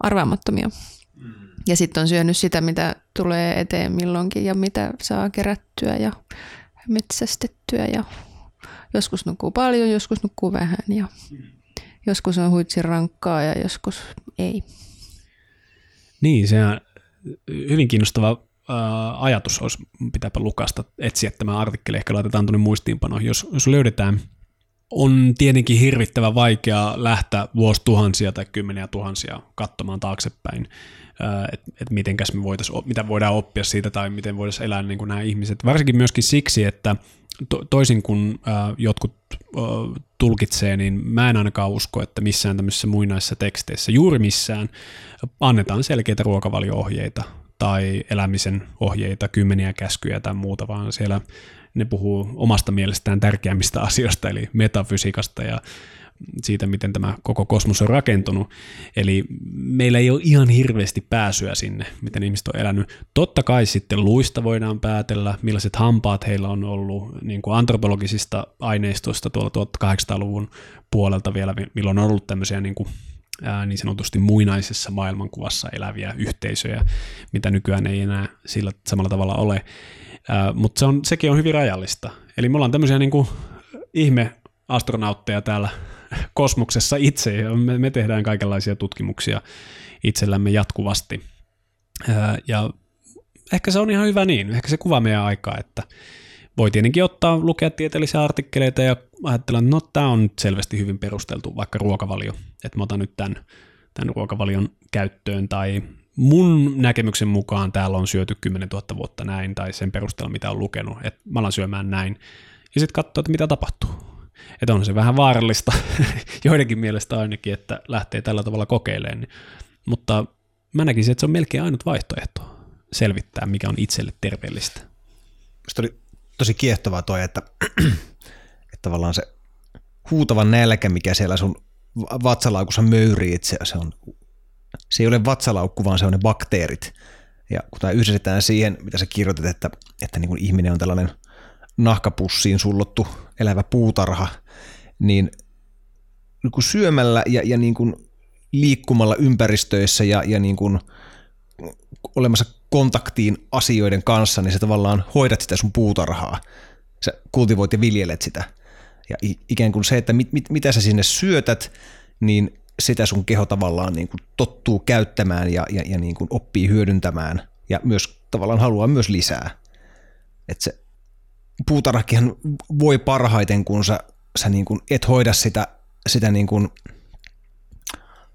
arvaamattomia. Mm. Ja sitten on syönyt sitä, mitä tulee eteen milloinkin ja mitä saa kerättyä ja metsästettyä ja joskus nukkuu paljon, joskus nukkuu vähän ja joskus on huitsin rankkaa ja joskus ei. Niin, se on hyvin kiinnostava ajatus olisi, pitääpä lukasta, etsiä tämä artikkeli, ehkä laitetaan tuonne muistiinpanoihin, jos, jos löydetään. On tietenkin hirvittävän vaikea lähteä vuosituhansia tai kymmeniä tuhansia katsomaan taaksepäin, että et me voitais, mitä voidaan oppia siitä tai miten voitaisiin elää niin kuin nämä ihmiset. Varsinkin myöskin siksi, että to, toisin kuin äh, jotkut äh, tulkitsee, niin mä en ainakaan usko, että missään tämmöisissä muinaisissa teksteissä, juuri missään, annetaan selkeitä ruokavalio-ohjeita tai elämisen ohjeita, kymmeniä käskyjä tai muuta, vaan siellä ne puhuu omasta mielestään tärkeämmistä asioista, eli metafysiikasta ja siitä, miten tämä koko kosmos on rakentunut. Eli meillä ei ole ihan hirveästi pääsyä sinne, miten ihmiset on elänyt. Totta kai sitten luista voidaan päätellä, millaiset hampaat heillä on ollut niin kuin antropologisista aineistoista tuolla 1800-luvun puolelta vielä, milloin on ollut tämmöisiä niin kuin niin sanotusti muinaisessa maailmankuvassa eläviä yhteisöjä, mitä nykyään ei enää sillä samalla tavalla ole. Mutta se on, sekin on hyvin rajallista. Eli me ollaan tämmöisiä niin kuin ihme astronautteja täällä kosmoksessa itse, me, me tehdään kaikenlaisia tutkimuksia itsellämme jatkuvasti. Ja ehkä se on ihan hyvä niin, ehkä se kuvaa meidän aikaa, että voi tietenkin ottaa, lukea tieteellisiä artikkeleita ja ajatella, että no tämä on nyt selvästi hyvin perusteltu, vaikka ruokavalio, että mä otan nyt tämän, tämän ruokavalion käyttöön, tai mun näkemyksen mukaan täällä on syöty 10 000 vuotta näin, tai sen perusteella mitä on lukenut, että mä alan syömään näin, ja sitten katsoa, että mitä tapahtuu. Että on se vähän vaarallista, joidenkin mielestä ainakin, että lähtee tällä tavalla kokeilemaan. Niin. Mutta mä näkisin, että se on melkein ainut vaihtoehto selvittää, mikä on itselle terveellistä. Minusta oli tosi kiehtovaa toi, että, että tavallaan se huutava nälkä, mikä siellä sun vatsalaukussa möyrii, että se, se on se ei ole vatsalaukku, vaan se on ne bakteerit. Ja kun tämä yhdistetään siihen, mitä sä kirjoitat, että, että niin kuin ihminen on tällainen nahkapussiin sullottu elävä puutarha, niin, niin kuin syömällä ja, ja niin kuin liikkumalla ympäristöissä ja, ja niin kuin olemassa kontaktiin asioiden kanssa, niin sä tavallaan hoidat sitä sun puutarhaa. Sä kultivoit ja viljelet sitä. Ja ikään kuin se, että mit, mit, mitä sä sinne syötät, niin sitä sun keho tavallaan niin kuin tottuu käyttämään ja, ja, ja niin kuin oppii hyödyntämään ja myös tavallaan haluaa myös lisää. Että se puutarhakin voi parhaiten, kun sä, sä niin kuin et hoida sitä, sitä niin kuin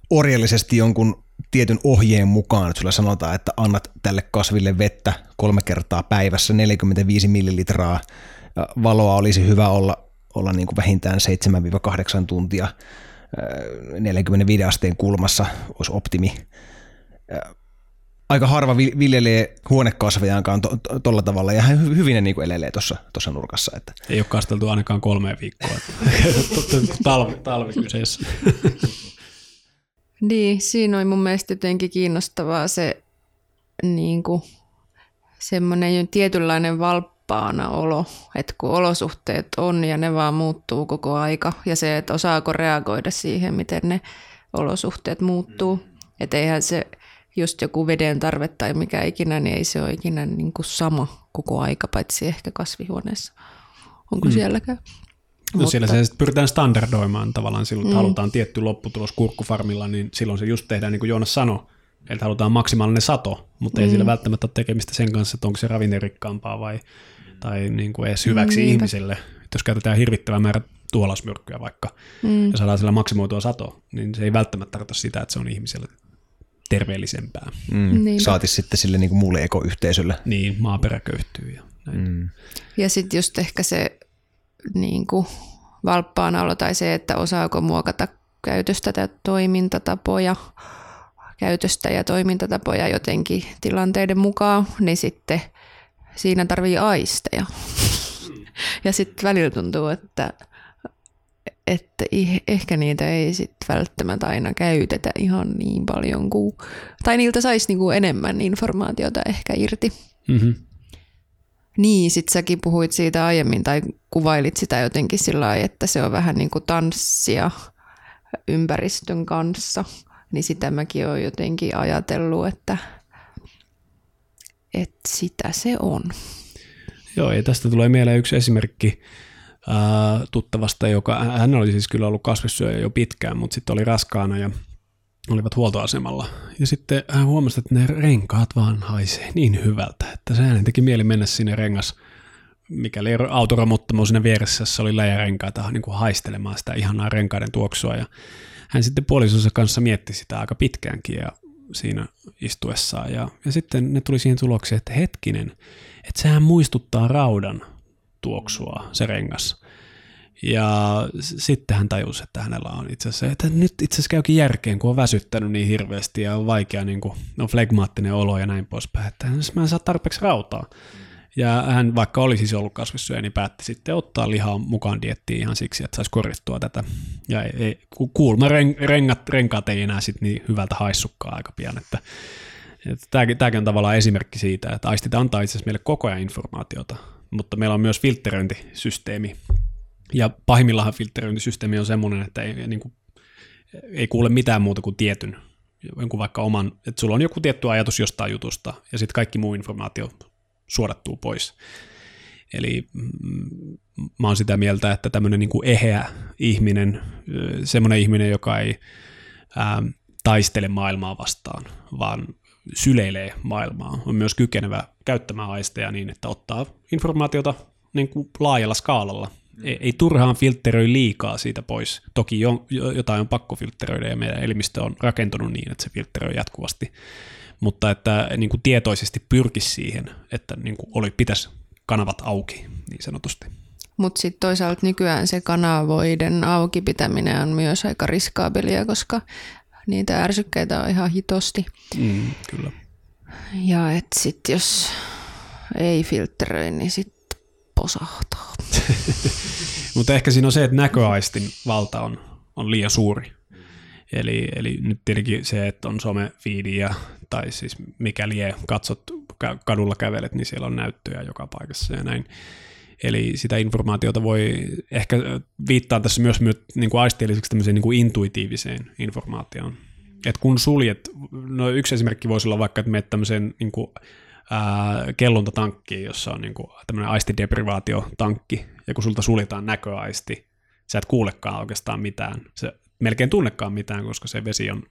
orjallisesti jonkun tietyn ohjeen mukaan, että sulla sanotaan, että annat tälle kasville vettä kolme kertaa päivässä 45 millilitraa, valoa olisi hyvä olla, olla niin kuin vähintään 7-8 tuntia 45 asteen kulmassa olisi optimi. Aika harva viljelee huonekasvejaankaan tuolla to, to, tavalla, ja hän hyvin ne niin elelee tuossa nurkassa. Että. Ei ole kasteltu ainakaan kolme viikkoa. talvi, talvi kyseessä. Niin, siinä on mun mielestä jotenkin kiinnostavaa se niin kuin, semmoinen tietynlainen valppaana olo, että kun olosuhteet on ja ne vaan muuttuu koko aika ja se, että osaako reagoida siihen, miten ne olosuhteet muuttuu. Että eihän se just joku veden tarve tai mikä ikinä, niin ei se ole ikinä niin kuin sama koko aika, paitsi ehkä kasvihuoneessa. Onko mm. sielläkään? No Mutta... siellä se pyritään standardoimaan tavallaan silloin, että mm. halutaan tietty lopputulos kurkkufarmilla, niin silloin se just tehdään niin kuin Joonas sanoi, että halutaan maksimaalinen sato, mutta mm. ei sillä välttämättä ole tekemistä sen kanssa, että onko se ravinnerikkaampaa vai tai niin kuin edes hyväksi mm, ihmiselle. Että jos käytetään hirvittävä määrä tuolasmyrkkyä vaikka mm. ja saadaan sillä maksimoitua sato, niin se ei välttämättä tarkoita sitä, että se on ihmiselle terveellisempää. Mm. Saatis sitten sille niin kuin muulle ekoyhteisölle. Niin, maaperä köyhtyy. Ja, mm. ja sitten just ehkä se niin kuin valppaana olo tai se, että osaako muokata käytöstä tai toimintatapoja, käytöstä ja toimintatapoja jotenkin tilanteiden mukaan, niin sitten siinä tarvii aisteja. Ja sitten välillä tuntuu, että, että ehkä niitä ei sitten välttämättä aina käytetä ihan niin paljon kuin, tai niiltä saisi niinku enemmän informaatiota ehkä irti. Mm-hmm. Niin, sit säkin puhuit siitä aiemmin tai kuvailit sitä jotenkin sillä lailla, että se on vähän niin kuin tanssia ympäristön kanssa. Niin sitä mäkin olen jotenkin ajatellut, että, että sitä se on. Joo, ja tästä tulee mieleen yksi esimerkki ää, tuttavasta, joka, hän oli siis kyllä ollut kasvissyöjä jo pitkään, mutta sitten oli raskaana ja olivat huoltoasemalla. Ja sitten hän huomasi, että ne renkaat vaan haisee niin hyvältä, että se hänen teki mieli mennä sinne rengas, mikäli autoromuttamo sinne vieressä, se oli läjärenkaita niin kuin haistelemaan sitä ihanaa renkaiden tuoksua. Ja hän sitten puolisonsa kanssa mietti sitä aika pitkäänkin ja siinä istuessaan. Ja, ja sitten ne tuli siihen tulokseen, että hetkinen, että sehän muistuttaa raudan tuoksua, se rengas. Ja sitten hän tajusi, että hänellä on itse asiassa, että nyt itse asiassa käykin järkeen, kun on väsyttänyt niin hirveästi ja on vaikea, niin kuin, on flegmaattinen olo ja näin poispäin, että mä en saa tarpeeksi rautaa. Ja hän, vaikka oli siis ollut kasvissyöjä, niin päätti sitten ottaa lihaa mukaan diettiin ihan siksi, että saisi korjattua tätä. Ja ei, ei, kuulma rengat, renkaat ei enää sitten niin hyvältä haissukkaa aika pian. Että, että tämäkin, tämäkin on tavallaan esimerkki siitä, että aistit antaa itse asiassa meille koko ajan informaatiota, mutta meillä on myös filtteröintisysteemi, ja pahimmillaan filtteröintisysteemi on semmoinen, että ei, niin kuin, ei kuule mitään muuta kuin tietyn, jonkun vaikka oman, että sulla on joku tietty ajatus jostain jutusta, ja sitten kaikki muu informaatio suodattuu pois. Eli mm, mä oon sitä mieltä, että tämmöinen niin eheä ihminen, semmoinen ihminen, joka ei ää, taistele maailmaa vastaan, vaan syleilee maailmaa, on myös kykenevä käyttämään aisteja niin, että ottaa informaatiota niin kuin laajalla skaalalla ei, ei turhaan filtteröi liikaa siitä pois. Toki jo, jotain on pakko filtteröidä ja meidän elimistö on rakentunut niin, että se filtteröi jatkuvasti. Mutta että niin kuin tietoisesti pyrkisi siihen, että niin kuin oli, pitäisi kanavat auki niin sanotusti. Mutta sitten toisaalta nykyään se kanavoiden auki pitäminen on myös aika riskaabelia, koska niitä ärsykkeitä on ihan hitosti. Mm, kyllä. Ja että sitten jos ei filtteröi, niin sitten posahtaa. Mutta ehkä siinä on se, että näköaistin valta on, on liian suuri. Eli, eli nyt tietenkin se, että on some ja, tai siis mikäli katsot kadulla kävelet, niin siellä on näyttöjä joka paikassa ja näin. Eli sitä informaatiota voi, ehkä viittaa tässä myös, myös niin kuin aisteelliseksi tämmöiseen niin kuin intuitiiviseen informaatioon. Et kun suljet, no yksi esimerkki voisi olla vaikka, että menet tämmöiseen niin kuin, ää, kellontatankkiin, jossa on niin kuin, tämmöinen aistideprivaatiotankki, ja kun sulta suljetaan näköaisti, sä et kuulekaan oikeastaan mitään, se melkein tunnekaan mitään, koska se vesi on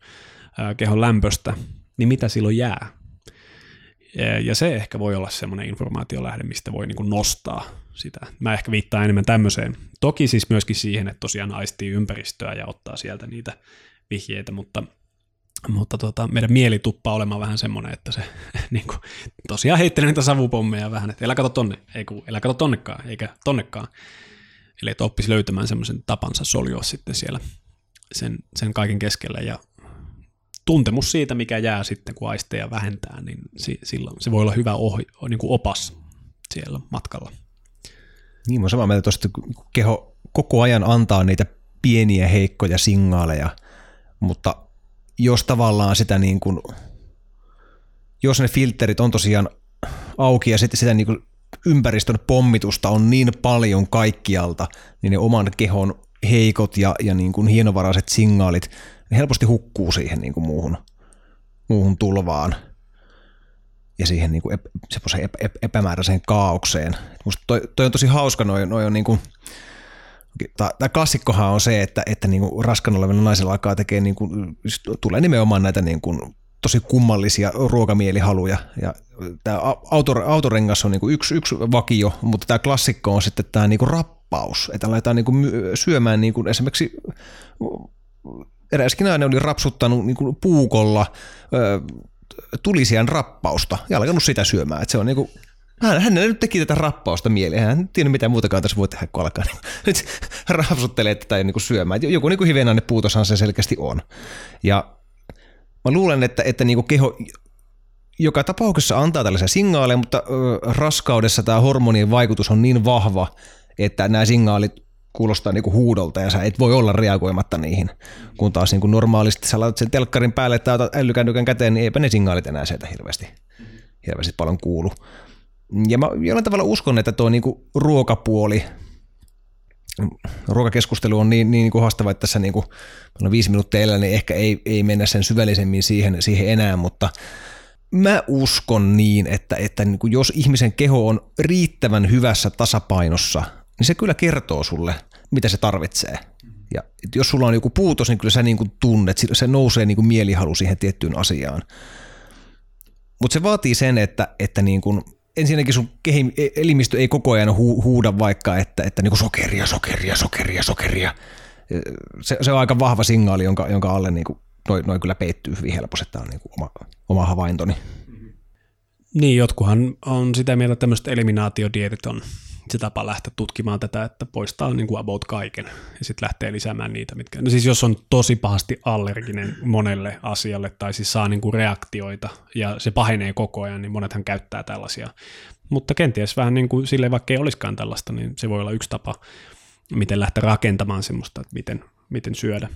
ää, kehon lämpöstä, niin mitä silloin jää? Ja se ehkä voi olla semmoinen informaatiolähde, mistä voi niin nostaa sitä. Mä ehkä viittaan enemmän tämmöiseen. Toki siis myöskin siihen, että tosiaan aistii ympäristöä ja ottaa sieltä niitä vihjeitä, mutta, mutta tota, meidän mieli tuppaa olemaan vähän semmoinen, että se niin kuin, tosiaan heittelee niitä savupommeja vähän, että älä kato tonne, ei kun, älä kato tonnekaan, eikä tonnekaan. Eli että oppisi löytämään semmoisen tapansa soljoa sitten siellä sen, sen kaiken keskellä ja tuntemus siitä, mikä jää sitten, kun aisteja vähentää, niin silloin se voi olla hyvä ohi, niin kuin opas siellä matkalla. Niin, mä samaa mieltä tuosta, keho koko ajan antaa niitä pieniä heikkoja signaaleja, mutta jos tavallaan sitä niin kuin, jos ne filterit on tosiaan auki ja sitten sitä niin kuin ympäristön pommitusta on niin paljon kaikkialta, niin ne oman kehon heikot ja, ja niin kuin hienovaraiset signaalit ne helposti hukkuu siihen niin kuin muuhun, muuhun tulvaan ja siihen niin kuin ep, ep, ep, epämääräiseen kaaukseen. Musta toi, toi on tosi hauska, noi, noi on niin kuin, Tämä klassikkohan on se, että, että niin kuin raskan olevilla naisilla alkaa tekee, niin kuin, tulee nimenomaan näitä niin kuin tosi kummallisia ruokamielihaluja. Ja tämä autor, autorengas on niin kuin yksi, yksi vakio, mutta tämä klassikko on sitten tämä niin kuin rappaus, että aletaan niin kuin syömään niin kuin esimerkiksi eräskin nainen oli rapsuttanut niin kuin puukolla tulisian rappausta ja alkanut sitä syömään. Et se on niin kuin, hän, hän nyt teki tätä rappausta mieleen. Hän ei tiedä mitä muutakaan tässä voi tehdä, kun alkaa niin, nyt rapsuttelee tätä niin kuin syömään. Joku niin kuin hivenainen puutoshan se selkeästi on. Ja mä luulen, että, että niin kuin keho joka tapauksessa antaa tällaisia signaaleja, mutta ö, raskaudessa tämä hormonien vaikutus on niin vahva, että nämä signaalit kuulostaa niinku huudolta ja sä et voi olla reagoimatta niihin. Kun taas niinku normaalisti sä laitat sen telkkarin päälle tai otat älykännykän käteen, niin eipä ne signaalit enää sieltä hirveästi, hirveästi paljon kuulu. Ja mä jollain tavalla uskon, että tuo niinku ruokapuoli, ruokakeskustelu on niin, niin, niin kuin haastava, että tässä niin kuin, on viisi minuuttia elää, niin ehkä ei, ei mennä sen syvällisemmin siihen, siihen enää, mutta mä uskon niin, että, että niin kuin jos ihmisen keho on riittävän hyvässä tasapainossa, niin se kyllä kertoo sulle, mitä se tarvitsee. Ja jos sulla on joku puutos, niin kyllä sä niin kuin tunnet, se nousee niin kuin mielihalu siihen tiettyyn asiaan. Mutta se vaatii sen, että, että niin kuin, ensinnäkin sun kehi, elimistö ei koko ajan hu, huuda vaikka, että, että niin kuin sokeria, sokeria, sokeria, sokeria. Se, se on aika vahva signaali, jonka, jonka alle niin kuin, noin noi kyllä peittyy hyvin helposti. Tämä on niin kuin oma, oma havaintoni. Niin, jotkuhan on sitä mieltä, että tämmöiset eliminaatiodietit on se tapa lähteä tutkimaan tätä, että poistaa niin kuin about kaiken ja sitten lähtee lisäämään niitä, mitkä, no siis jos on tosi pahasti allerginen monelle asialle tai siis saa niin kuin reaktioita ja se pahenee koko ajan, niin monethan käyttää tällaisia. Mutta kenties vähän niin kuin sille, vaikka ei olisikaan tällaista, niin se voi olla yksi tapa, miten lähteä rakentamaan semmoista, että miten, miten syödä.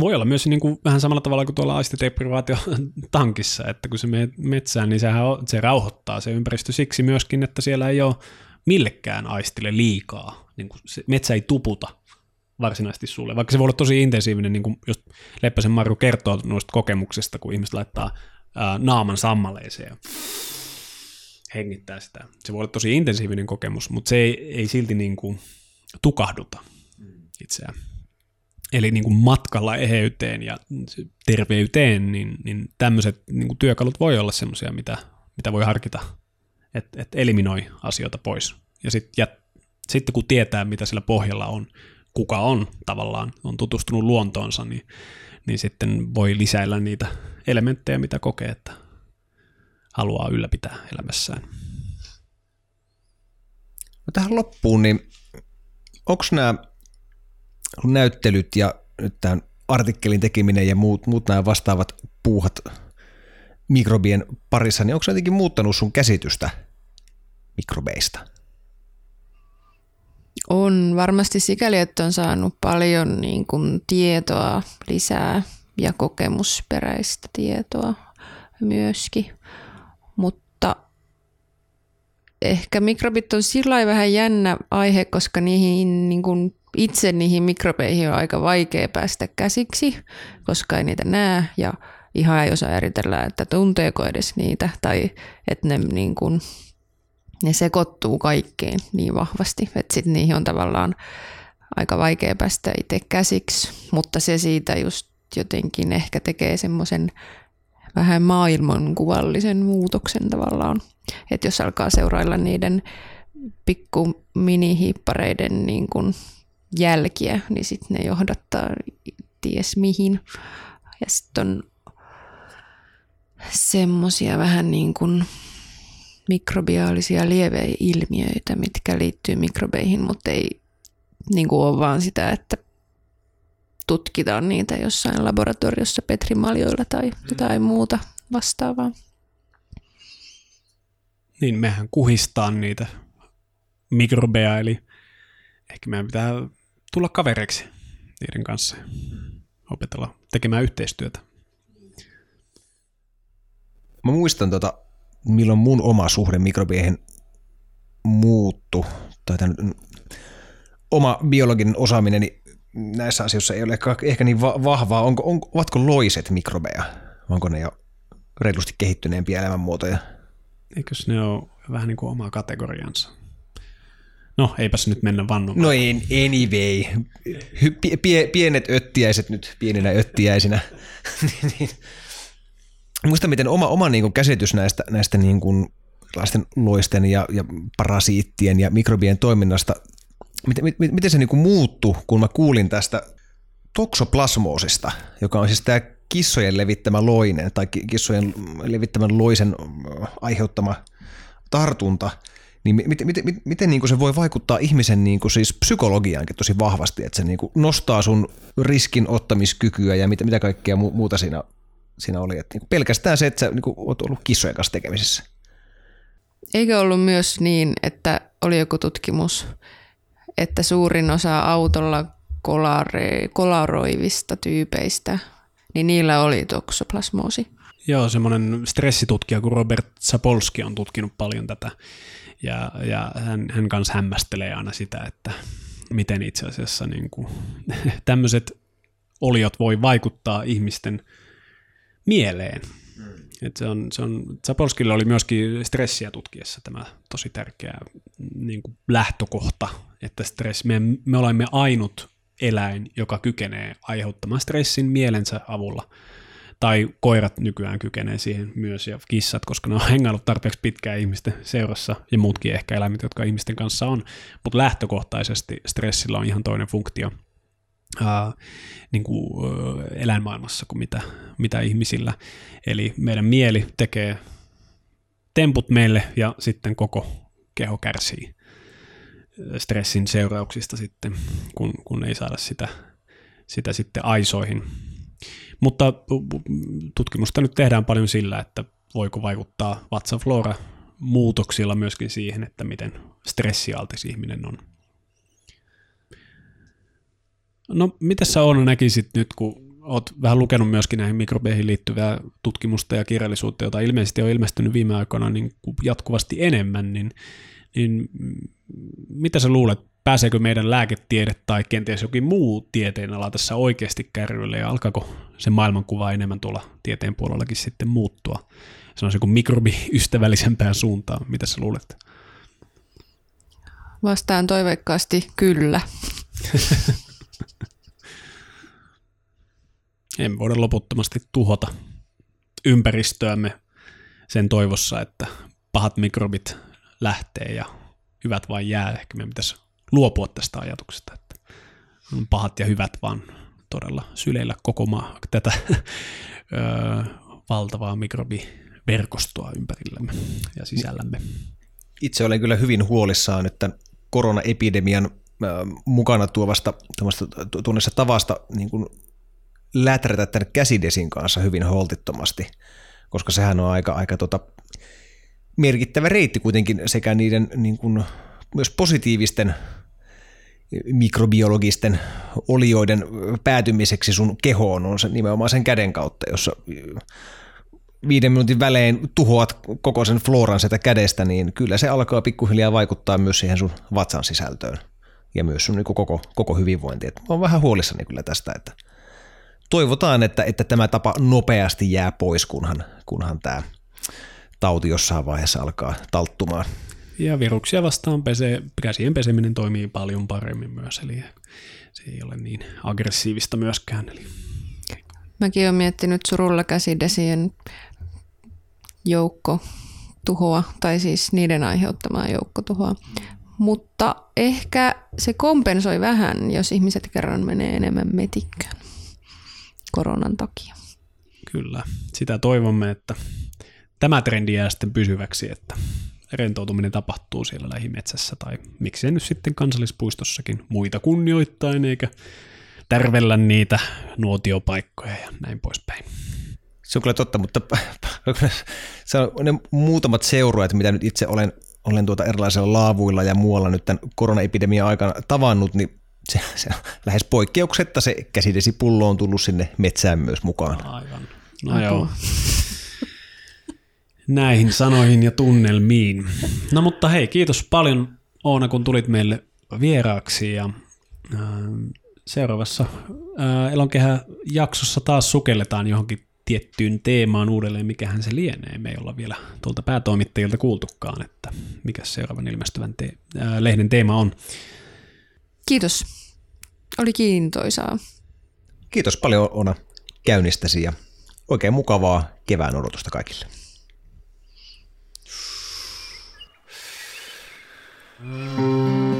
Voi olla myös niin kuin vähän samalla tavalla kuin tuolla aistideprivaatio-tankissa, että kun se menee metsään, niin sehän on, se rauhoittaa se ympäristö siksi myöskin, että siellä ei ole millekään aistille liikaa. Niin kuin se metsä ei tuputa varsinaisesti sulle, vaikka se voi olla tosi intensiivinen, niin kuin jos Leppäsen Maru kertoo noista kokemuksista, kun ihmiset laittaa ää, naaman sammaleeseen ja hengittää sitä. Se voi olla tosi intensiivinen kokemus, mutta se ei, ei silti niin kuin tukahduta itseään. Eli niin kuin matkalla eheyteen ja terveyteen, niin, niin tämmöiset niin kuin työkalut voi olla semmoisia, mitä, mitä voi harkita että et eliminoi asioita pois. Ja sit, sitten kun tietää, mitä sillä pohjalla on, kuka on tavallaan, on tutustunut luontoonsa, niin, niin sitten voi lisäillä niitä elementtejä, mitä kokee, että haluaa ylläpitää elämässään. No tähän loppuun, niin onko nämä näyttelyt ja nyt tämän artikkelin tekeminen ja muut, muut nämä vastaavat puuhat mikrobien parissa, niin onko se jotenkin muuttanut sun käsitystä mikrobeista? On varmasti sikäli, että on saanut paljon niin kuin tietoa lisää ja kokemusperäistä tietoa myöskin. Mutta ehkä mikrobit on sillä vähän jännä aihe, koska niihin, niin kuin itse niihin mikrobeihin on aika vaikea päästä käsiksi, koska ei niitä näe ja ihan ei osaa eritellä, että tunteeko edes niitä tai että ne, niin kuin, ne sekoittuu kaikkeen niin vahvasti, että sitten niihin on tavallaan aika vaikea päästä itse käsiksi, mutta se siitä just jotenkin ehkä tekee semmoisen vähän maailmankuvallisen muutoksen tavallaan. Että jos alkaa seurailla niiden pikku minihiippareiden niin kuin jälkiä, niin sitten ne johdattaa ties mihin. Ja sitten on semmoisia vähän niin kuin mikrobiaalisia lieveilmiöitä, mitkä liittyy mikrobeihin, mutta ei niin kuin ole vaan sitä, että tutkitaan niitä jossain laboratoriossa petrimaljoilla tai jotain muuta vastaavaa. Niin, mehän kuhistaa niitä mikrobeja, eli ehkä meidän pitää tulla kavereiksi niiden kanssa opetella tekemään yhteistyötä. Mä muistan, tota, milloin mun oma suhde mikrobieihin muuttu, tai tämän oma biologinen osaaminen näissä asioissa ei ole ehkä, ehkä niin va- vahvaa. Onko, on, ovatko loiset mikrobeja? Onko ne jo reilusti kehittyneempiä elämänmuotoja? Eikös ne ole vähän niin kuin oma kategoriansa? No, eipäs nyt mennä vannomaan. No ei, anyway. Hy, pie, pienet öttiäiset nyt pieninä öttiäisinä. Niin, niin. Muista, miten oma, oma niin kuin käsitys näistä, näistä niin kuin loisten ja, ja parasiittien ja mikrobien toiminnasta miten, miten, miten se niin kuin muuttui, kun mä kuulin tästä toksoplasmoosista, joka on siis tämä kissojen levittämä loinen tai kissojen levittämän loisen aiheuttama tartunta, niin miten, miten, miten, miten niin kuin se voi vaikuttaa ihmisen niin kuin siis psykologiaankin tosi vahvasti, että se niin kuin nostaa sun riskin ottamiskykyä ja mitä, mitä kaikkea muuta siinä, siinä oli. Että niin pelkästään se, että sä niin kuin oot ollut kissojen kanssa tekemisissä. Eikö ollut myös niin, että oli joku tutkimus, että suurin osa autolla kolare, kolaroivista tyypeistä, niin niillä oli toksoplasmoosi. Joo, semmoinen stressitutkija kuin Robert Sapolski on tutkinut paljon tätä, ja, ja hän, hän kanssa hämmästelee aina sitä, että miten itse asiassa niin kuin, tämmöiset oliot voi vaikuttaa ihmisten mieleen. Et se on, se on, Zapolskilla oli myöskin stressiä tutkiessa tämä tosi tärkeä niin kuin lähtökohta, että stress, me, me olemme ainut eläin, joka kykenee aiheuttamaan stressin mielensä avulla. Tai koirat nykyään kykenee siihen myös ja kissat, koska ne on hengailut tarpeeksi pitkään ihmisten seurassa ja muutkin ehkä eläimet, jotka ihmisten kanssa on. Mutta lähtökohtaisesti stressillä on ihan toinen funktio – ää, niin kuin, eläinmaailmassa kuin mitä, mitä ihmisillä. Eli meidän mieli tekee temput meille ja sitten koko keho kärsii stressin seurauksista sitten, kun, kun ei saada sitä, sitä sitten aisoihin. Mutta tutkimusta nyt tehdään paljon sillä, että voiko vaikuttaa vatsaflora muutoksilla myöskin siihen, että miten stressialtis ihminen on. No, mitä sä on näkisit nyt, kun oot vähän lukenut myöskin näihin mikrobeihin liittyvää tutkimusta ja kirjallisuutta, jota ilmeisesti on ilmestynyt viime aikoina niin jatkuvasti enemmän, niin, niin mitä sä luulet, pääseekö meidän lääketiede tai kenties jokin muu tieteenala tässä oikeasti kärryille ja alkaako se maailmankuva enemmän tuolla tieteen puolellakin sitten muuttua? Se on kuin mikrobiystävällisempään suuntaan. Mitä sä luulet? Vastaan toiveikkaasti kyllä. Emme voida loputtomasti tuhota ympäristöämme sen toivossa, että pahat mikrobit lähtee ja hyvät vain jää. Ehkä meidän pitäisi luopua tästä ajatuksesta, että on pahat ja hyvät vaan todella syleillä koko maa, tätä öö, valtavaa mikrobiverkostoa ympärillämme ja sisällämme. Itse olen kyllä hyvin huolissaan nyt tämän koronaepidemian mukana tuovasta tunnessa tavasta niin kuin läträtä tämän käsidesin kanssa hyvin holtittomasti, koska sehän on aika, aika tota, merkittävä reitti kuitenkin sekä niiden niin kuin, myös positiivisten mikrobiologisten olioiden päätymiseksi sun kehoon on se nimenomaan sen käden kautta, jossa viiden minuutin välein tuhoat koko sen floran sitä kädestä, niin kyllä se alkaa pikkuhiljaa vaikuttaa myös siihen sun vatsan sisältöön ja myös sun niin koko, koko hyvinvointi. Et mä oon vähän huolissani kyllä tästä, että toivotaan, että, että tämä tapa nopeasti jää pois, kunhan, kunhan tämä tauti jossain vaiheessa alkaa talttumaan. Ja viruksia vastaan pese, käsien peseminen toimii paljon paremmin myös, eli se ei ole niin aggressiivista myöskään. Eli. Mäkin olen miettinyt surulla käsidesien joukko tuhoa, tai siis niiden aiheuttamaa joukkotuhoa. Mutta ehkä se kompensoi vähän, jos ihmiset kerran menee enemmän metikkään koronan takia. Kyllä, sitä toivomme, että tämä trendi jää sitten pysyväksi, että rentoutuminen tapahtuu siellä lähimetsässä tai miksei nyt sitten kansallispuistossakin muita kunnioittain eikä tärvellä niitä nuotiopaikkoja ja näin poispäin. Se on kyllä totta, mutta se on ne muutamat seurueet, mitä nyt itse olen, olen tuota erilaisilla laavuilla ja muualla nyt tämän koronaepidemian aikana tavannut, niin se, se lähes poikkeuksetta se käsidesipullo on tullut sinne metsään myös mukaan. Aivan. No Apua. joo. Näihin sanoihin ja tunnelmiin. No mutta hei, kiitos paljon Oona, kun tulit meille vieraaksi ja äh, seuraavassa äh, Elonkehä jaksossa taas sukelletaan johonkin tiettyyn teemaan uudelleen, mikähän se lienee. Me ei olla vielä tuolta päätoimittajilta kuultukaan, että mikä seuraavan ilmestyvän te- äh, lehden teema on. Kiitos. Oli kiintoisaa. Kiitos paljon Ona käynnistäsi ja oikein mukavaa kevään odotusta kaikille. Mm.